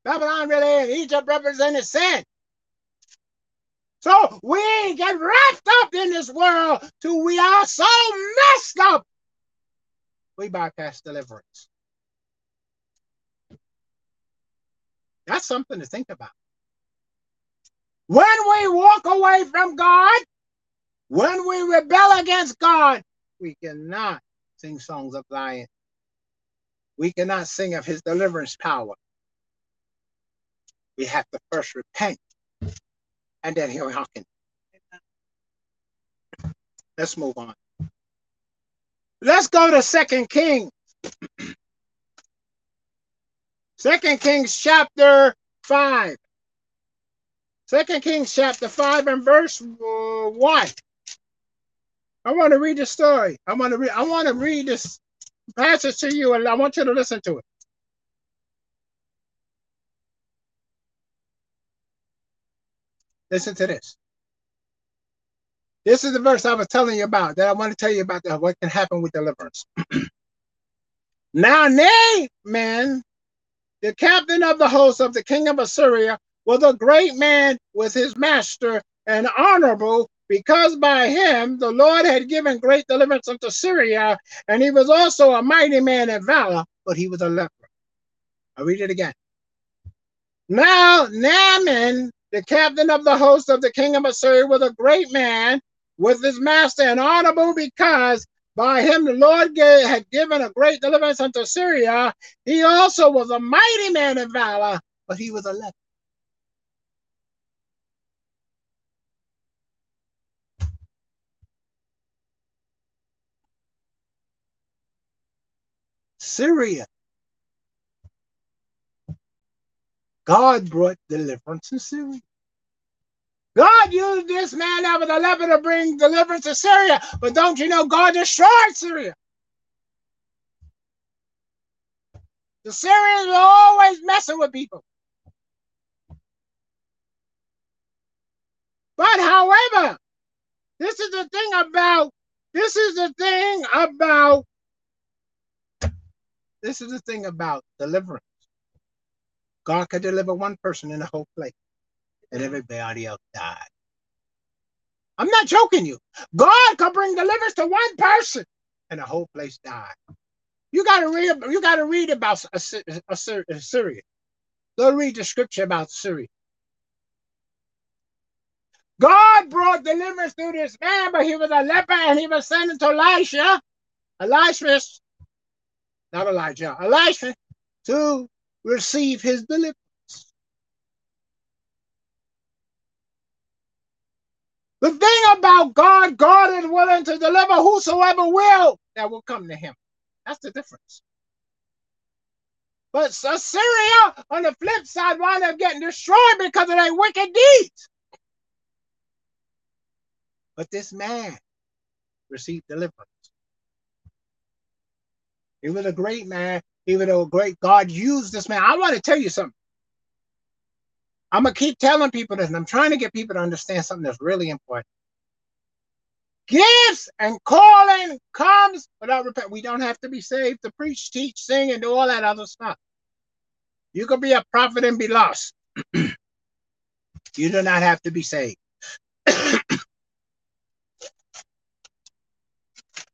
Babylon really and Egypt represented sin. So we get wrapped up in this world till we are so messed up. We bypass deliverance. That's something to think about. When we walk away from God, when we rebel against God, we cannot sing songs of Zion. We cannot sing of his deliverance power. We have to first repent and then he'll hearken. Let's move on. Let's go to Second Kings. [CLEARS THROAT] Second Kings chapter 5. Second Kings chapter 5 and verse uh, 1. I want to read the story. I want to read I want to read this passage to you and I want you to listen to it. Listen to this. This is the verse I was telling you about that I want to tell you about the, what can happen with deliverance. [CLEARS THROAT] now, Naaman, the captain of the host of the king of Assyria, was a great man with his master and honorable, because by him the Lord had given great deliverance unto Syria, and he was also a mighty man in valor, but he was a leper. I'll read it again. Now, Naaman, the captain of the host of the king of Assyria, was a great man with his master and honorable because by him the Lord gave, had given a great deliverance unto Syria. He also was a mighty man in valor, but he was a leper. Syria. God brought deliverance to Syria. God used this man out of the leper to bring deliverance to Syria. But don't you know God destroyed Syria? The Syrians were always messing with people. But however, this is the thing about this is the thing about this is the thing about deliverance. God could deliver one person in the whole place, and everybody else died. I'm not joking you. God could bring deliverance to one person, and the whole place died. You got to read. You got to read about Assyria. Go read the scripture about Syria. God brought deliverance through this man, but he was a leper and he was sent to Elisha. Elisha not Elijah, Elisha, to receive his deliverance. The thing about God, God is willing to deliver whosoever will that will come to him. That's the difference. But Assyria, on the flip side, wound up getting destroyed because of their wicked deeds. But this man received deliverance. He was a great man. He was a great God used this man. I want to tell you something. I'm gonna keep telling people this, and I'm trying to get people to understand something that's really important. Gifts and calling comes without repent. We don't have to be saved to preach, teach, sing, and do all that other stuff. You could be a prophet and be lost. [CLEARS THROAT] you do not have to be saved. [CLEARS THROAT]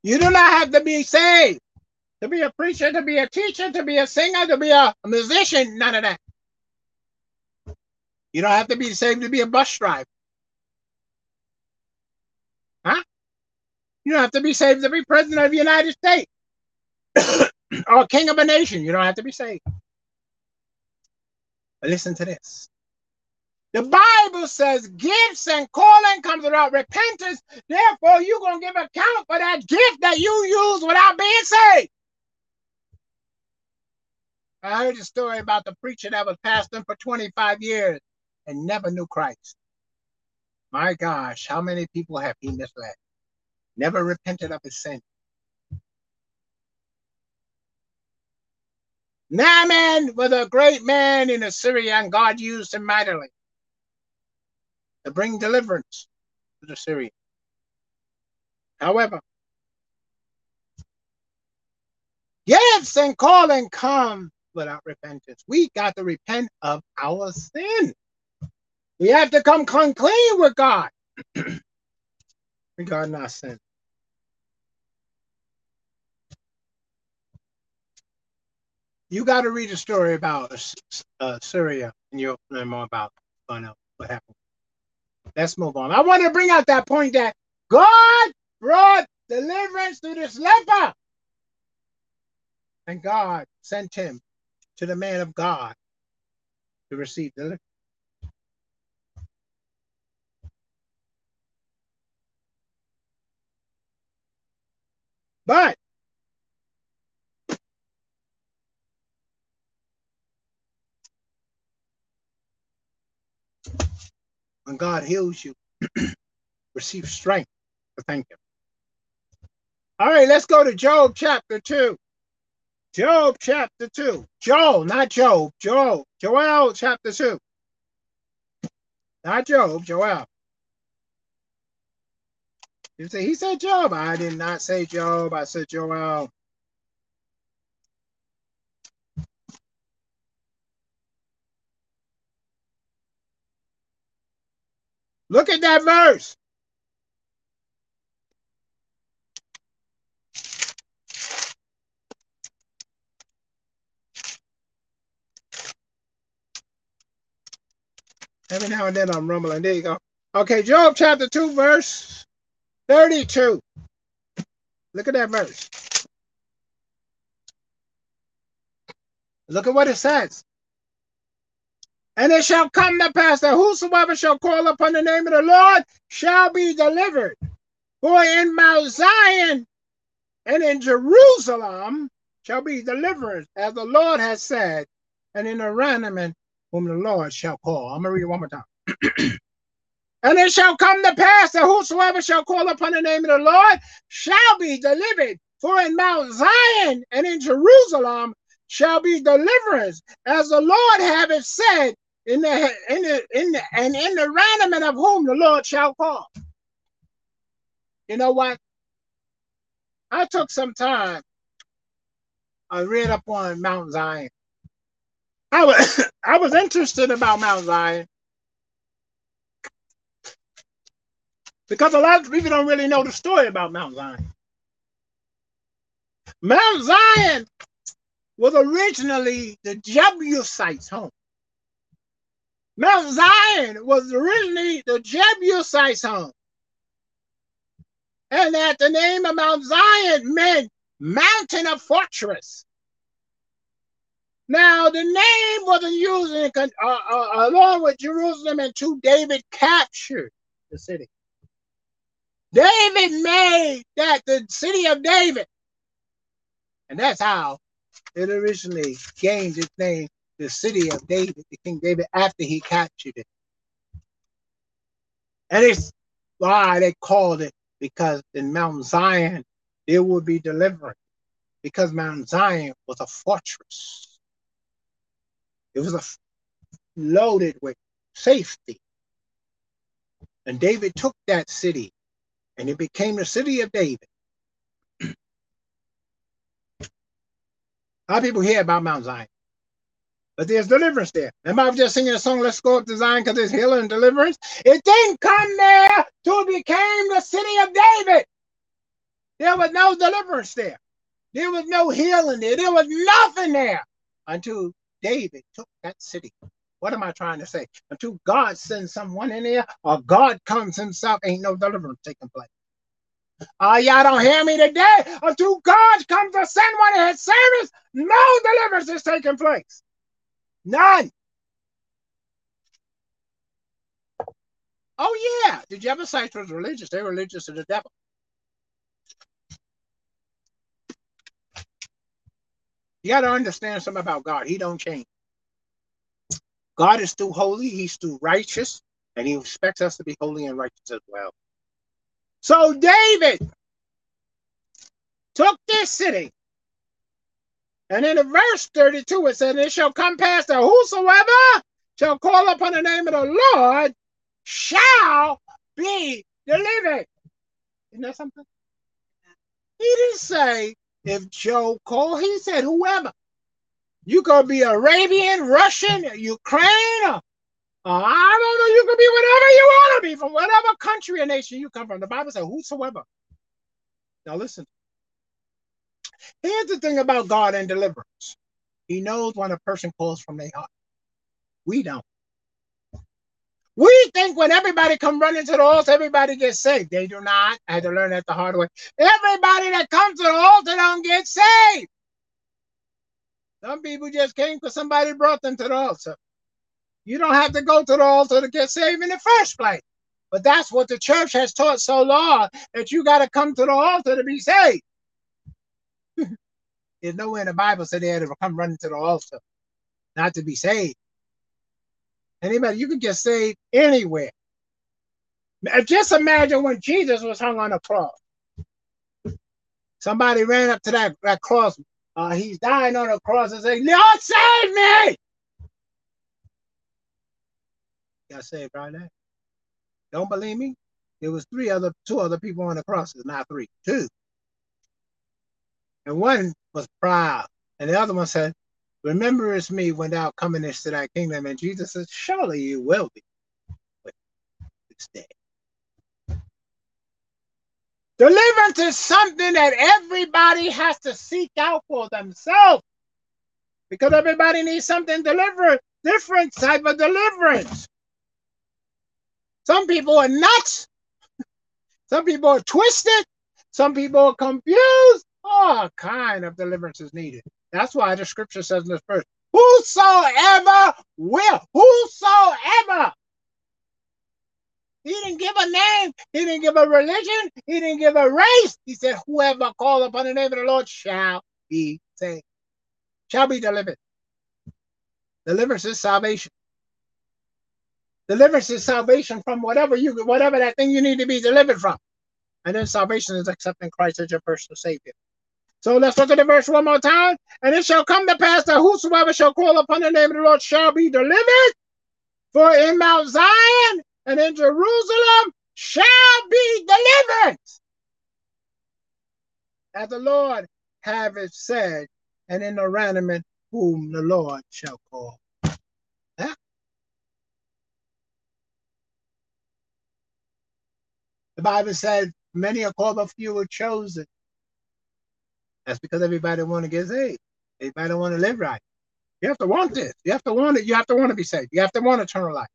you do not have to be saved to be a preacher, to be a teacher, to be a singer, to be a, musician, none of that. You don't have to be saved to be a bus driver. Huh? You don't have to be saved to be president of the United States [COUGHS] or king of a nation. You don't have to be saved. But listen to this. The Bible says gifts and calling comes without repentance. Therefore, you're going to give account for that gift that you use without being saved. I heard a story about the preacher that was pastoring for 25 years and never knew Christ. My gosh, how many people have he misled? Never repented of his sin. Naaman was a great man in Assyria, and God used him mightily to bring deliverance to the Syrians. However, gifts and calling come without repentance. We got to repent of our sin. We have to come clean with God regarding our sin. You got to read a story about uh, Syria, and you'll learn more about what happened. Let's move on. I want to bring out that point that God brought deliverance to this leper. And God sent him to the man of God to receive deliverance. But when God heals you, [CLEARS THROAT] receive strength thank Him. All right, let's go to Job chapter 2. Job chapter 2. Joel, not Job. Joel. Joel chapter 2. Not Job, Joel. You say he said Job. I did not say Job. I said Joel. Look at that verse. Every now and then I'm rumbling. There you go. Okay, Job chapter 2, verse 32. Look at that verse. Look at what it says. And it shall come to pass that whosoever shall call upon the name of the Lord shall be delivered. For in Mount Zion and in Jerusalem shall be deliverance, as the Lord has said, and in the randomment whom the Lord shall call. I'm going to read it one more time. [CLEARS THROAT] and it shall come to pass that whosoever shall call upon the name of the Lord shall be delivered. For in Mount Zion and in Jerusalem shall be deliverance, as the Lord it said, in the in the in the and in the randomment of whom the Lord shall call. You know what? I took some time. I read up on Mount Zion. I was [COUGHS] I was interested about Mount Zion because a lot of people don't really know the story about Mount Zion. Mount Zion was originally the Jebusites' home. Mount Zion was originally the Jebusites' home. And that the name of Mount Zion meant mountain of fortress. Now, the name wasn't used in, uh, uh, along with Jerusalem until David captured the city. David made that the city of David. And that's how it originally gained its name the city of David, the King David, after he captured it. And it's why they called it because in Mount Zion there would be deliverance because Mount Zion was a fortress. It was a loaded with safety. And David took that city and it became the city of David. How people hear about Mount Zion? But there's deliverance there. Remember, I just singing a song, Let's Go Up to Zion, because there's healing and deliverance. It didn't come there till it became the city of David. There was no deliverance there. There was no healing there. There was nothing there until David took that city What am I trying to say? Until God sends someone in here or God comes himself, ain't no deliverance taking place. Oh, y'all don't hear me today. Until God comes to send one in his service, no deliverance is taking place. None. Oh, yeah. The Jebusites was religious. They were religious to the devil. You got to understand something about God. He don't change. God is still holy. He's still righteous. And he expects us to be holy and righteous as well. So David took this city. And in verse 32, it said, It shall come past that whosoever shall call upon the name of the Lord shall be delivered. Isn't that something? He didn't say if Joe called, he said whoever. You could be Arabian, Russian, Ukraine, uh, I don't know, you could be whatever you want to be from whatever country or nation you come from. The Bible says whosoever. Now listen. Here's the thing about God and deliverance. He knows when a person calls from their heart. We don't. We think when everybody come running to the altar, everybody gets saved. They do not. I had to learn that the hard way. Everybody that comes to the altar don't get saved. Some people just came because somebody brought them to the altar. You don't have to go to the altar to get saved in the first place. But that's what the church has taught so long that you got to come to the altar to be saved. [LAUGHS] There's nowhere in the Bible said they had to come running to the altar, not to be saved. Anybody, you can get saved anywhere. Just imagine when Jesus was hung on a cross. Somebody ran up to that, that cross. Uh, he's dying on the cross and saying, Lord, save me. Got saved right there. Don't believe me? There was three other, two other people on the crosses, not three, two. And one was proud, and the other one said, Remember it's me when thou comest into thy kingdom. And Jesus said, Surely you will be. But it's dead. Deliverance is something that everybody has to seek out for themselves. Because everybody needs something delivered, different type of deliverance. Some people are nuts. [LAUGHS] Some people are twisted. Some people are confused. All kind of deliverance is needed. That's why the scripture says in this verse, whosoever will, whosoever. He didn't give a name. He didn't give a religion. He didn't give a race. He said, whoever call upon the name of the Lord shall be saved, shall be delivered. Deliverance is salvation. Deliverance is salvation from whatever you, whatever that thing you need to be delivered from. And then salvation is accepting Christ as your personal savior. So let's look at the verse one more time. And it shall come to pass that whosoever shall call upon the name of the Lord shall be delivered. For in Mount Zion and in Jerusalem shall be delivered. As the Lord have it said, and in the randomment whom the Lord shall call. Huh? The Bible said, many are called, but few are chosen. That's because everybody want to get saved. Everybody want to live right. You have to want this. You have to want it. You have to want to be saved. You have to want eternal life.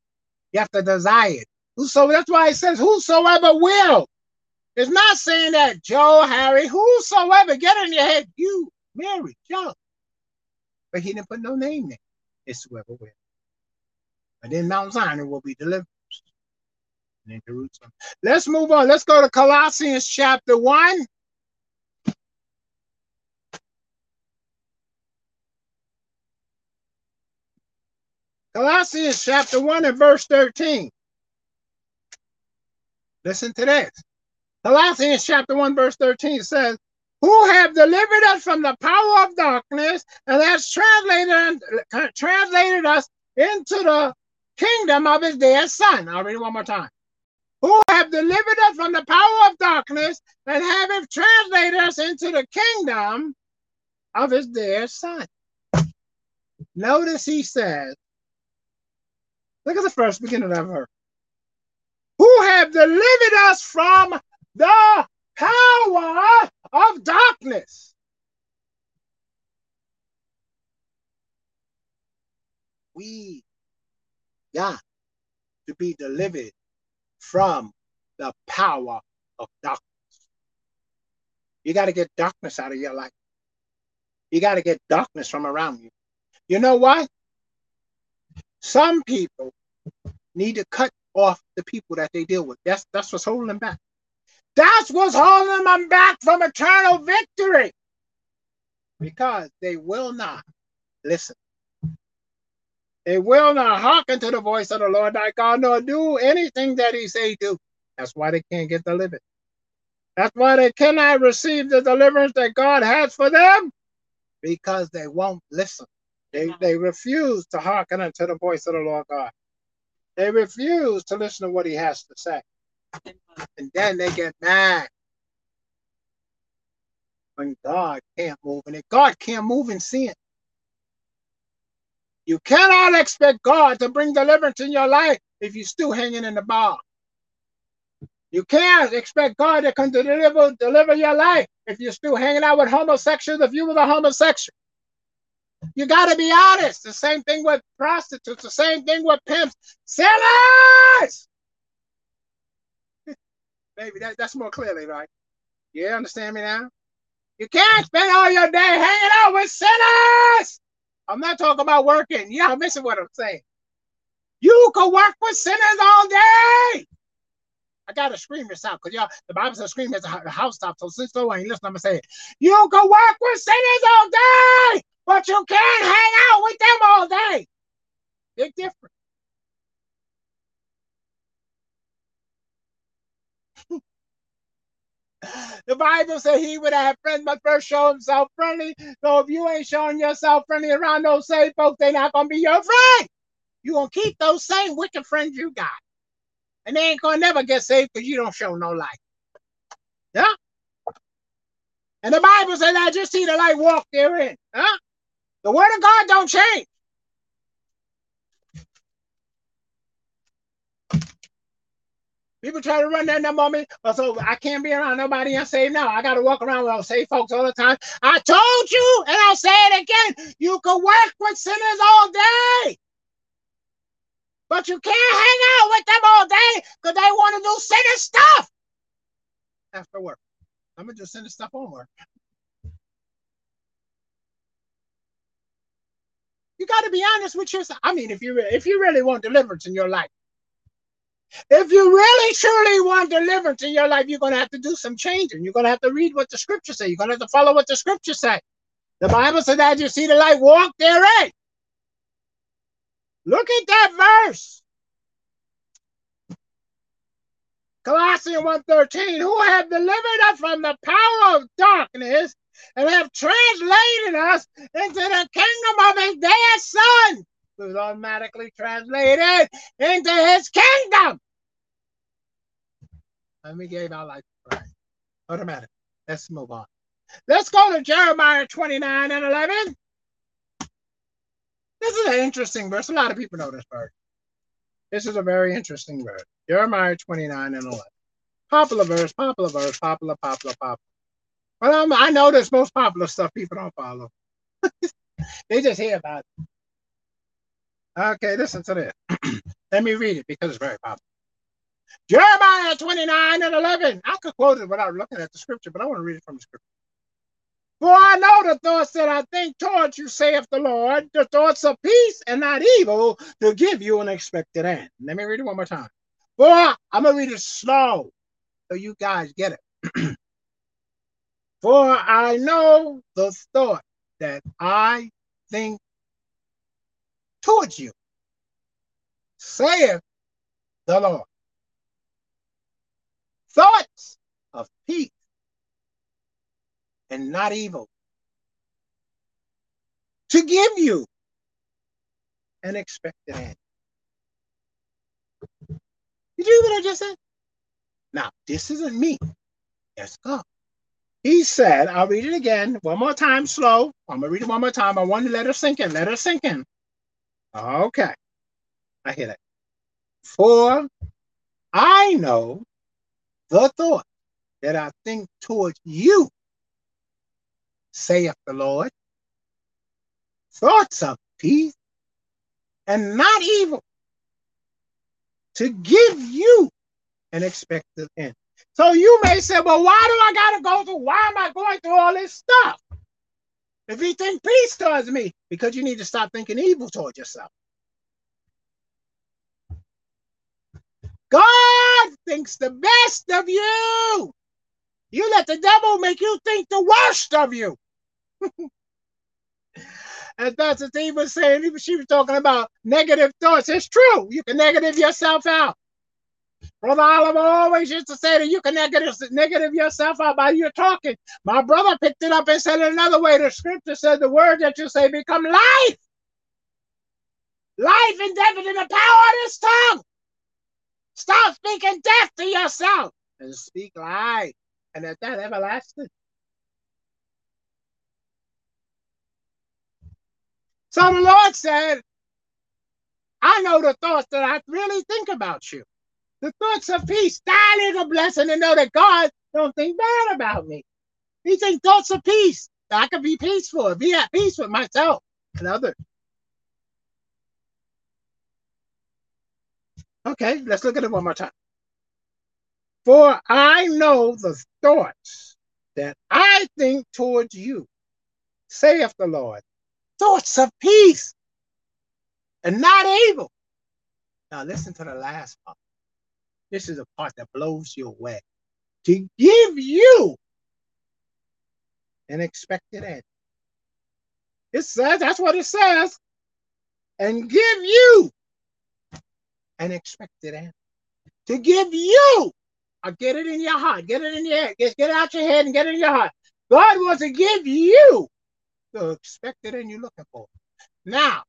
You have to desire it. So that's why it says, whosoever will. It's not saying that Joe, Harry, whosoever, get in your head, you, Mary, Joe. But he didn't put no name there. It's whoever will. And then Mount Zion will be delivered. Jerusalem. Let's move on. Let's go to Colossians chapter 1. Colossians chapter 1 and verse 13. Listen to this. Colossians chapter 1, verse 13 says, Who have delivered us from the power of darkness and has translated, translated us into the kingdom of his dear son. I'll read it one more time. Who have delivered us from the power of darkness and have translated us into the kingdom of his dear son. Notice he says, Look at the first beginning of her. Who have delivered us from the power of darkness. We got to be delivered from the power of darkness. You got to get darkness out of your life. You got to get darkness from around you. You know what? Some people need to cut off the people that they deal with. That's that's what's holding them back. That's what's holding them back from eternal victory. Because they will not listen. They will not hearken to the voice of the Lord thy God, nor do anything that he say do. That's why they can't get delivered. That's why they cannot receive the deliverance that God has for them because they won't listen. They, they refuse to hearken unto the voice of the Lord God. They refuse to listen to what he has to say. And then they get mad when God can't move in it. God can't move in sin. You cannot expect God to bring deliverance in your life if you're still hanging in the bar. You can't expect God to come to deliver, deliver your life if you're still hanging out with homosexuals, if you were a homosexual. You got to be honest. The same thing with prostitutes, the same thing with pimps. Sinners! [LAUGHS] Maybe that, that's more clearly, right? You understand me now? You can't spend all your day hanging out with sinners. I'm not talking about working. Y'all missing what I'm saying. You can work with sinners all day. I gotta scream this out because y'all, the Bible says scream at the, house top. So since so I ain't listening, I'm gonna say it. You can work with sinners all day, but you can't hang out with them all day. They're different. [LAUGHS] the Bible said he would have friends, but first show himself friendly. So if you ain't showing yourself friendly around those same folks, they're not gonna be your friend. you gonna keep those same wicked friends you got and they ain't gonna never get saved because you don't show no light. Yeah. And the Bible said, "I just see the light walk therein." Huh? The word of God don't change. People try to run that number on me, so I can't be around nobody unsaved now. I got to walk around with unsaved folks all the time. I told you, and I'll say it again: you can work with sinners all day. But you can't hang out with them all day because they want to do sinner stuff after work. I'm gonna just send the stuff on work. You got to be honest with yourself. I mean, if you if you really want deliverance in your life, if you really truly want deliverance in your life, you're gonna have to do some changing. You're gonna have to read what the scriptures say. You're gonna have to follow what the scriptures say. The Bible said that you see the light, walk therein. Look at that verse. Colossians 1.13, who have delivered us from the power of darkness and have translated us into the kingdom of his dear son, who's automatically translated into his kingdom. Let me give our life right. Automatic. Let's move on. Let's go to Jeremiah 29 and 11. This is an interesting verse. A lot of people know this verse. This is a very interesting verse. Jeremiah 29 and 11. Popular verse, popular verse, popular, popular, popular. Well, I'm, I know there's most popular stuff people don't follow. [LAUGHS] they just hear about it. Okay, listen to this. [CLEARS THROAT] Let me read it because it's very popular. Jeremiah 29 and 11. I could quote it without looking at the scripture, but I want to read it from the scripture. For I know the thoughts that I think towards you, saith the Lord, the thoughts of peace and not evil, to give you an expected end. Let me read it one more time. For I'm going to read it slow so you guys get it. [CLEARS THROAT] For I know the thought that I think towards you, saith the Lord. Thoughts of peace and not evil. To give you an expected end. Did you hear what I just said? Now, this isn't me. Yes, God. He said, I'll read it again one more time, slow. I'm going to read it one more time. I want to let her sink in. Let her sink in. Okay. I hear that. For I know the thought that I think towards you, saith the Lord. Thoughts of peace and not evil, to give you an expected end. So you may say, well, why do I got to go through? Why am I going through all this stuff? If you think peace towards me, because you need to stop thinking evil towards yourself. God thinks the best of you. You let the devil make you think the worst of you. [LAUGHS] As Dr. Steve was saying, she was talking about negative thoughts. It's true. You can negative yourself out. Brother Oliver always used to say that you can negative, negative yourself out by your talking. My brother picked it up and said it another way. The scripture said the word that you say become life. Life and death in the power of this tongue. Stop speaking death to yourself and speak life. And at that everlasting. So the Lord said, I know the thoughts that I really think about you. The thoughts of peace. That is a blessing to know that God don't think bad about me. He thinks thoughts of peace. I can be peaceful, be at peace with myself and others. Okay, let's look at it one more time. For I know the thoughts that I think towards you, saith the Lord, thoughts of peace and not evil. Now listen to the last part. This is a part that blows you away. To give you an expected end. It says, that's what it says. And give you an expected end. To give you, I get it in your heart, get it in your head, get, get it out your head and get it in your heart. God wants to give you the expected end you're looking for. Now,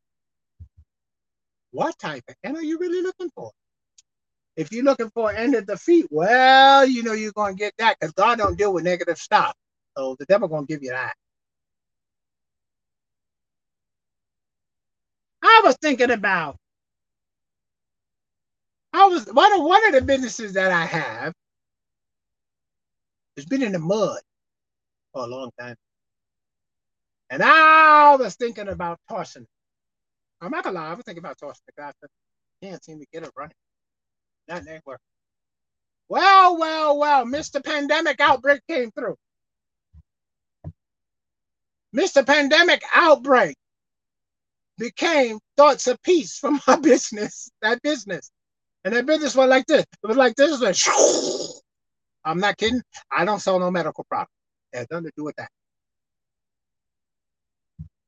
what type of end are you really looking for? If you're looking for an end of defeat, well, you know you're going to get that because God don't deal with negative stuff. So the devil going to give you that. I was thinking about, I was one of one of the businesses that I have has been in the mud for a long time. And I was thinking about tossing. I'm not gonna lie, I was thinking about tossing the guy. Can't seem to get it running. That ain't working. Well, well, well, Mr. Pandemic outbreak came through. Mr. Pandemic outbreak became thoughts of peace from my [LAUGHS] business, that business. And that business was like this. It was like this. Was [LAUGHS] I'm not kidding. I don't sell no medical product. It has nothing to do with that.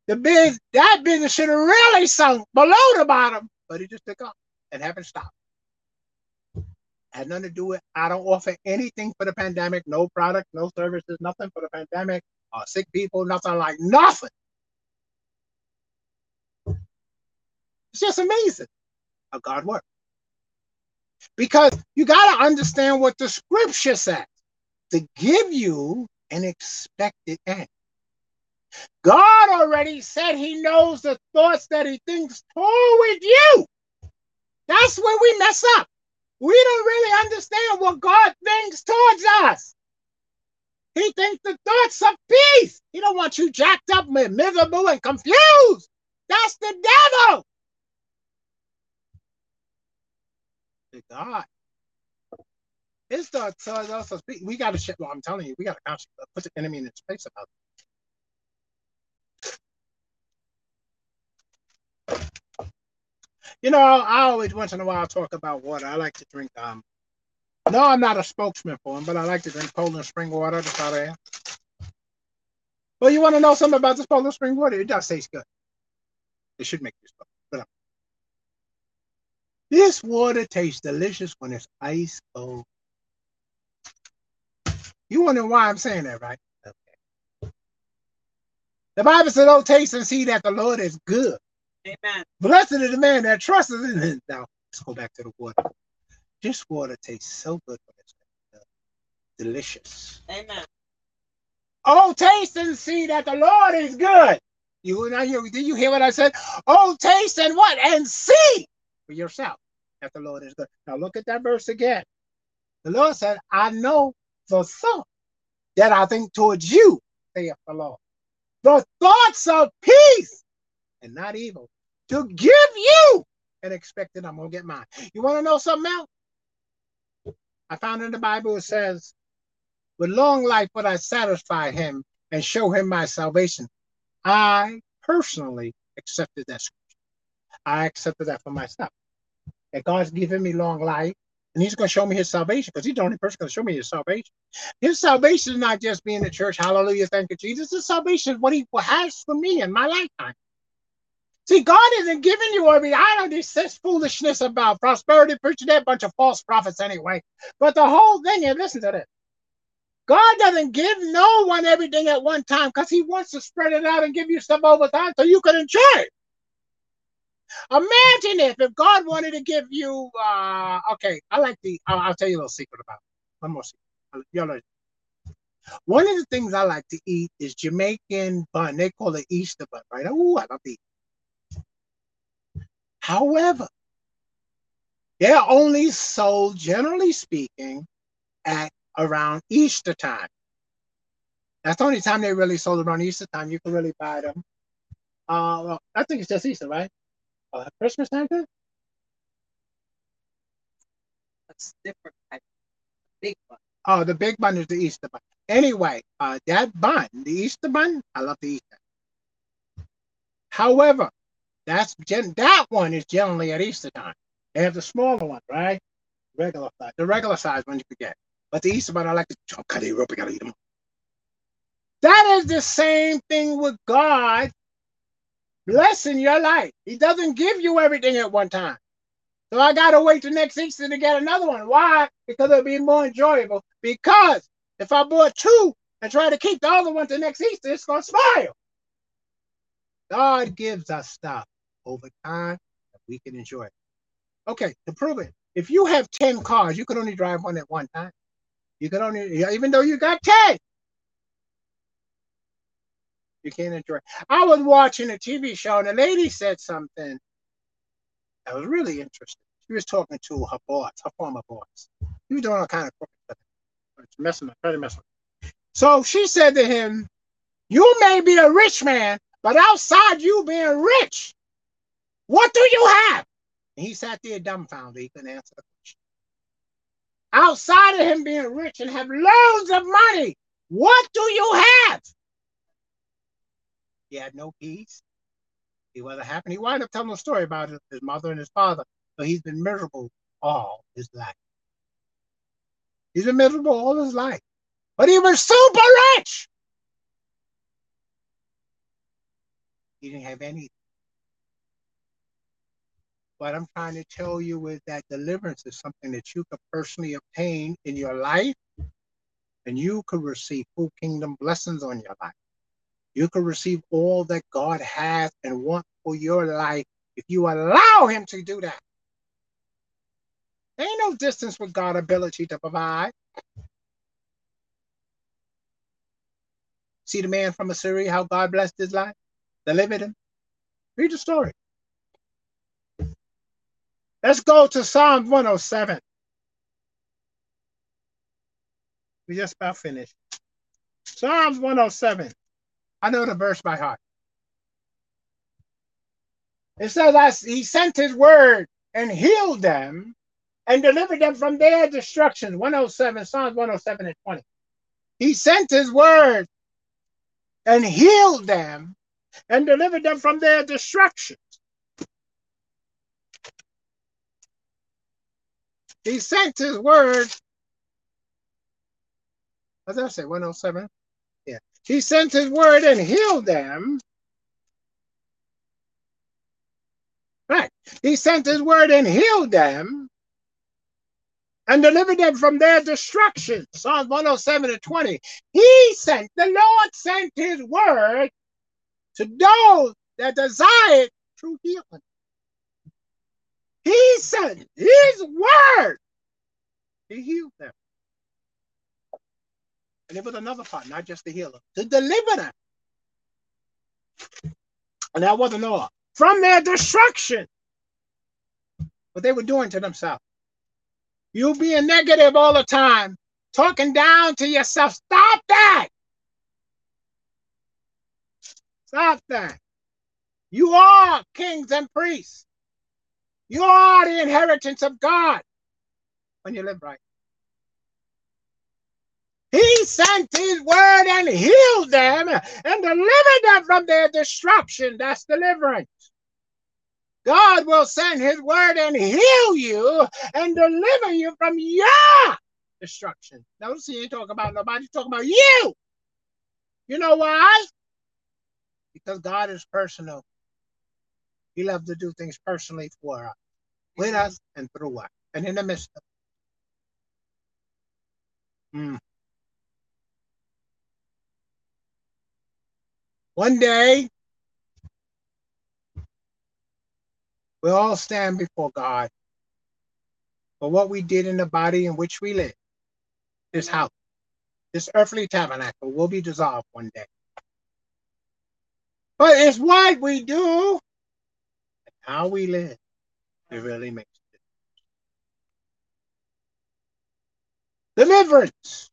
The biz, that business should have really sunk below the bottom, but it just took off and haven't stopped. Had nothing to do with. I don't offer anything for the pandemic. No product, no services, nothing for the pandemic. Uh, sick people, nothing like nothing. It's just amazing how God works. Because you got to understand what the scripture says to give you an expected end. God already said he knows the thoughts that he thinks toward you. That's where we mess up. We don't really understand what God thinks towards us. He thinks the thoughts of peace. He don't want you jacked up, and miserable, and confused. That's the devil. The God. His thoughts towards us. We got to. Well, I'm telling you, we got to put the enemy in his place about. You know, I always once in a while talk about water. I like to drink. Um, no, I'm not a spokesman for them, but I like to drink Poland spring water. That's how I am. Well, you want to know something about this Poland spring water? It does taste good. It should make you stuff. But um, this water tastes delicious when it's ice cold. You wonder why I'm saying that, right? Okay. The Bible says, "Oh, taste and see that the Lord is good." Amen. Blessed is the man that trusts in him. Now, let's go back to the water. This water tastes so good delicious. Amen. Oh, taste and see that the Lord is good. You now you did you hear what I said? Oh, taste and what? And see for yourself that the Lord is good. Now look at that verse again. The Lord said, I know the thought that I think towards you, saith the Lord. The thoughts of peace and not evil, to give you and expecting I'm gonna get mine. You want to know something else? I found in the Bible it says, "With long life would I satisfy him and show him my salvation." I personally accepted that scripture. I accepted that for myself. That God's given me long life, and He's going to show me His salvation because He's the only person going to show me His salvation. His salvation is not just being in the church. Hallelujah, thank you, Jesus. His salvation is what He has for me in my lifetime. See, God isn't giving you every I know this, foolishness about prosperity preaching, that bunch of false prophets anyway. But the whole thing is listen to this. God doesn't give no one everything at one time because he wants to spread it out and give you stuff over time so you can enjoy it. Imagine if if God wanted to give you uh okay, I like the I'll, I'll tell you a little secret about it. One more secret. Y'all know. One of the things I like to eat is Jamaican bun. They call it Easter bun, right? Oh, I love eat However, they're only sold, generally speaking, at around Easter time. That's the only time they really sold around Easter time. You can really buy them. Uh, well, I think it's just Easter, right? Uh, Christmas time too? That's different. type. Big bun. Oh, the big bun is the Easter bun. Anyway, uh, that bun, the Easter bun, I love to eat that. However, that's gen- that one is generally at Easter time. They have the smaller one, right? Regular size, the regular size one you could get. But the Easter one, I like to oh, cut it up. I gotta eat them. That is the same thing with God blessing your life. He doesn't give you everything at one time. So I gotta wait till next Easter to get another one. Why? Because it'll be more enjoyable. Because if I bought two and try to keep the other one to next Easter, it's gonna spoil. God gives us stuff over time that we can enjoy. It. Okay, to prove it, if you have 10 cars, you can only drive one at one time. You can only, even though you got 10, you can't enjoy. I was watching a TV show and a lady said something that was really interesting. She was talking to her boss, her former boss. He was doing all kind of stuff. Messing up, trying to mess up. So she said to him, You may be a rich man, but outside you being rich, what do you have? And he sat there dumbfounded. He couldn't answer the question. Outside of him being rich and have loads of money, what do you have? He had no peace. He wasn't happy. He wound up telling a story about his mother and his father. So he's been miserable all his life. He's been miserable all his life. But he was super rich. He didn't have anything. What I'm trying to tell you is that deliverance is something that you could personally obtain in your life, and you could receive full kingdom blessings on your life. You could receive all that God has and want for your life if you allow Him to do that. There ain't no distance with God's ability to provide. See the man from Assyria, how God blessed his life, delivered him. Read the story. Let's go to Psalm 107. We just about finished. Psalms 107. I know the verse by heart. It says, He sent His word and healed them and delivered them from their destruction. 107, Psalms 107 and 20. He sent His word and healed them and delivered them from their destruction. He sent his word. What did I say? 107? Yeah. He sent his word and healed them. Right. He sent his word and healed them and delivered them from their destruction. Psalms 107 and 20. He sent, the Lord sent his word to those that desired true healing. His word. He healed them. And it was another part, not just the healer, to deliver them. And that wasn't all. From their destruction. What they were doing to themselves. You being negative all the time, talking down to yourself. Stop that. Stop that. You are kings and priests. You are the inheritance of God when you live right. He sent his word and healed them and delivered them from their destruction. That's deliverance. God will send his word and heal you and deliver you from your destruction. Notice he ain't talking about nobody, talking about you. You know why? Because God is personal. He loves to do things personally for us, with us, and through us, and in the midst of. Mm. One day, we'll all stand before God for what we did in the body in which we live. This house, this earthly tabernacle will be dissolved one day. But it's what we do how we live it really makes a difference. Deliverance.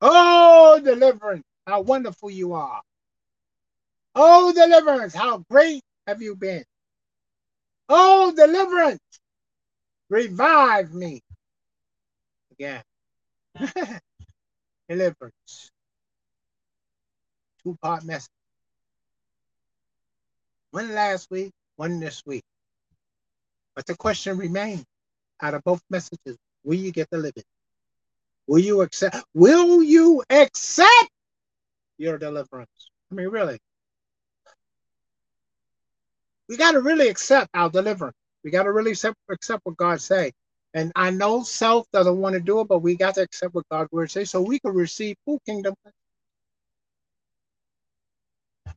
Oh, deliverance. How wonderful you are. Oh, deliverance. How great have you been. Oh, deliverance. Revive me again. [LAUGHS] deliverance. Two part message. One last week, one this week. But the question remains out of both messages will you get delivered? Will you accept? Will you accept your deliverance? I mean, really. We got to really accept our deliverance. We got to really accept, accept what God say. And I know self doesn't want to do it, but we got to accept what God word says so we can receive full kingdom.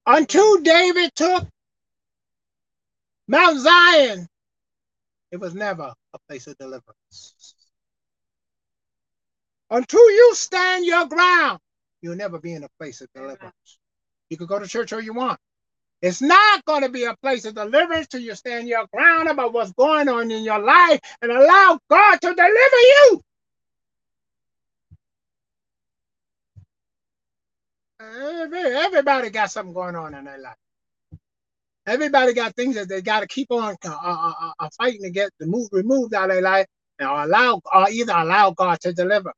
Until David took Mount Zion, it was never a place of deliverance. Until you stand your ground, you'll never be in a place of deliverance. You can go to church all you want. It's not going to be a place of deliverance till you stand your ground about what's going on in your life and allow God to deliver you. Everybody got something going on in their life. Everybody got things that they got to keep on uh, uh, uh, uh, fighting to get the move removed out of their life, and allow or either allow God to deliver.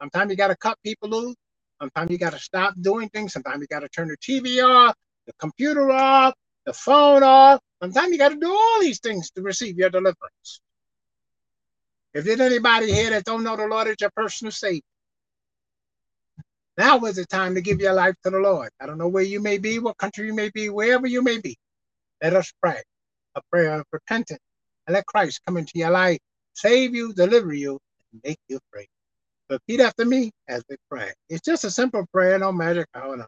Sometimes you got to cut people loose. Sometimes you got to stop doing things. Sometimes you got to turn the TV off, the computer off, the phone off. Sometimes you got to do all these things to receive your deliverance. If there's anybody here that don't know the Lord as your personal Savior, now is the time to give your life to the Lord. I don't know where you may be, what country you may be, wherever you may be. Let us pray a prayer of repentance and let Christ come into your life, save you, deliver you, and make you free. Repeat after me as we pray. It's just a simple prayer, no magic. No.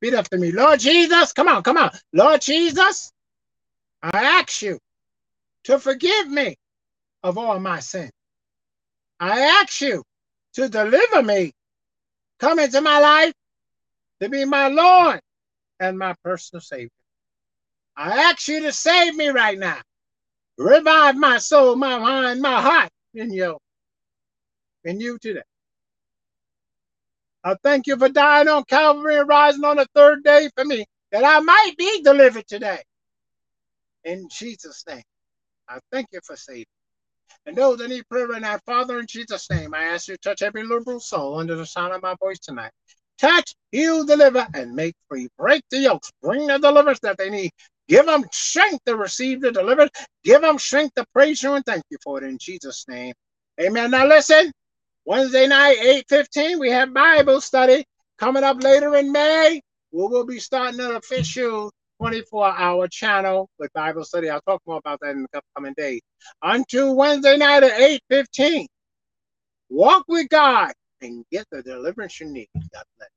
Repeat after me. Lord Jesus, come on, come on. Lord Jesus, I ask you to forgive me of all my sins. I ask you to deliver me. Come into my life to be my Lord and my personal Savior. I ask you to save me right now. Revive my soul, my mind, my heart in you in you today. I thank you for dying on Calvary and rising on the third day for me, that I might be delivered today. In Jesus' name, I thank you for saving. And those that need prayer right now, Father, in Jesus' name, I ask you to touch every liberal soul under the sound of my voice tonight. Touch, heal, deliver, and make free. Break the yokes. Bring the deliverance that they need. Give them strength to receive the deliverance. Give them strength to praise you and thank you for it in Jesus' name. Amen. Now listen, Wednesday night, 8.15, we have Bible study. Coming up later in May, we will be starting an official 24-hour channel with Bible study. I'll talk more about that in the upcoming days. Until Wednesday night at 8.15, walk with God and get the deliverance you need. God bless.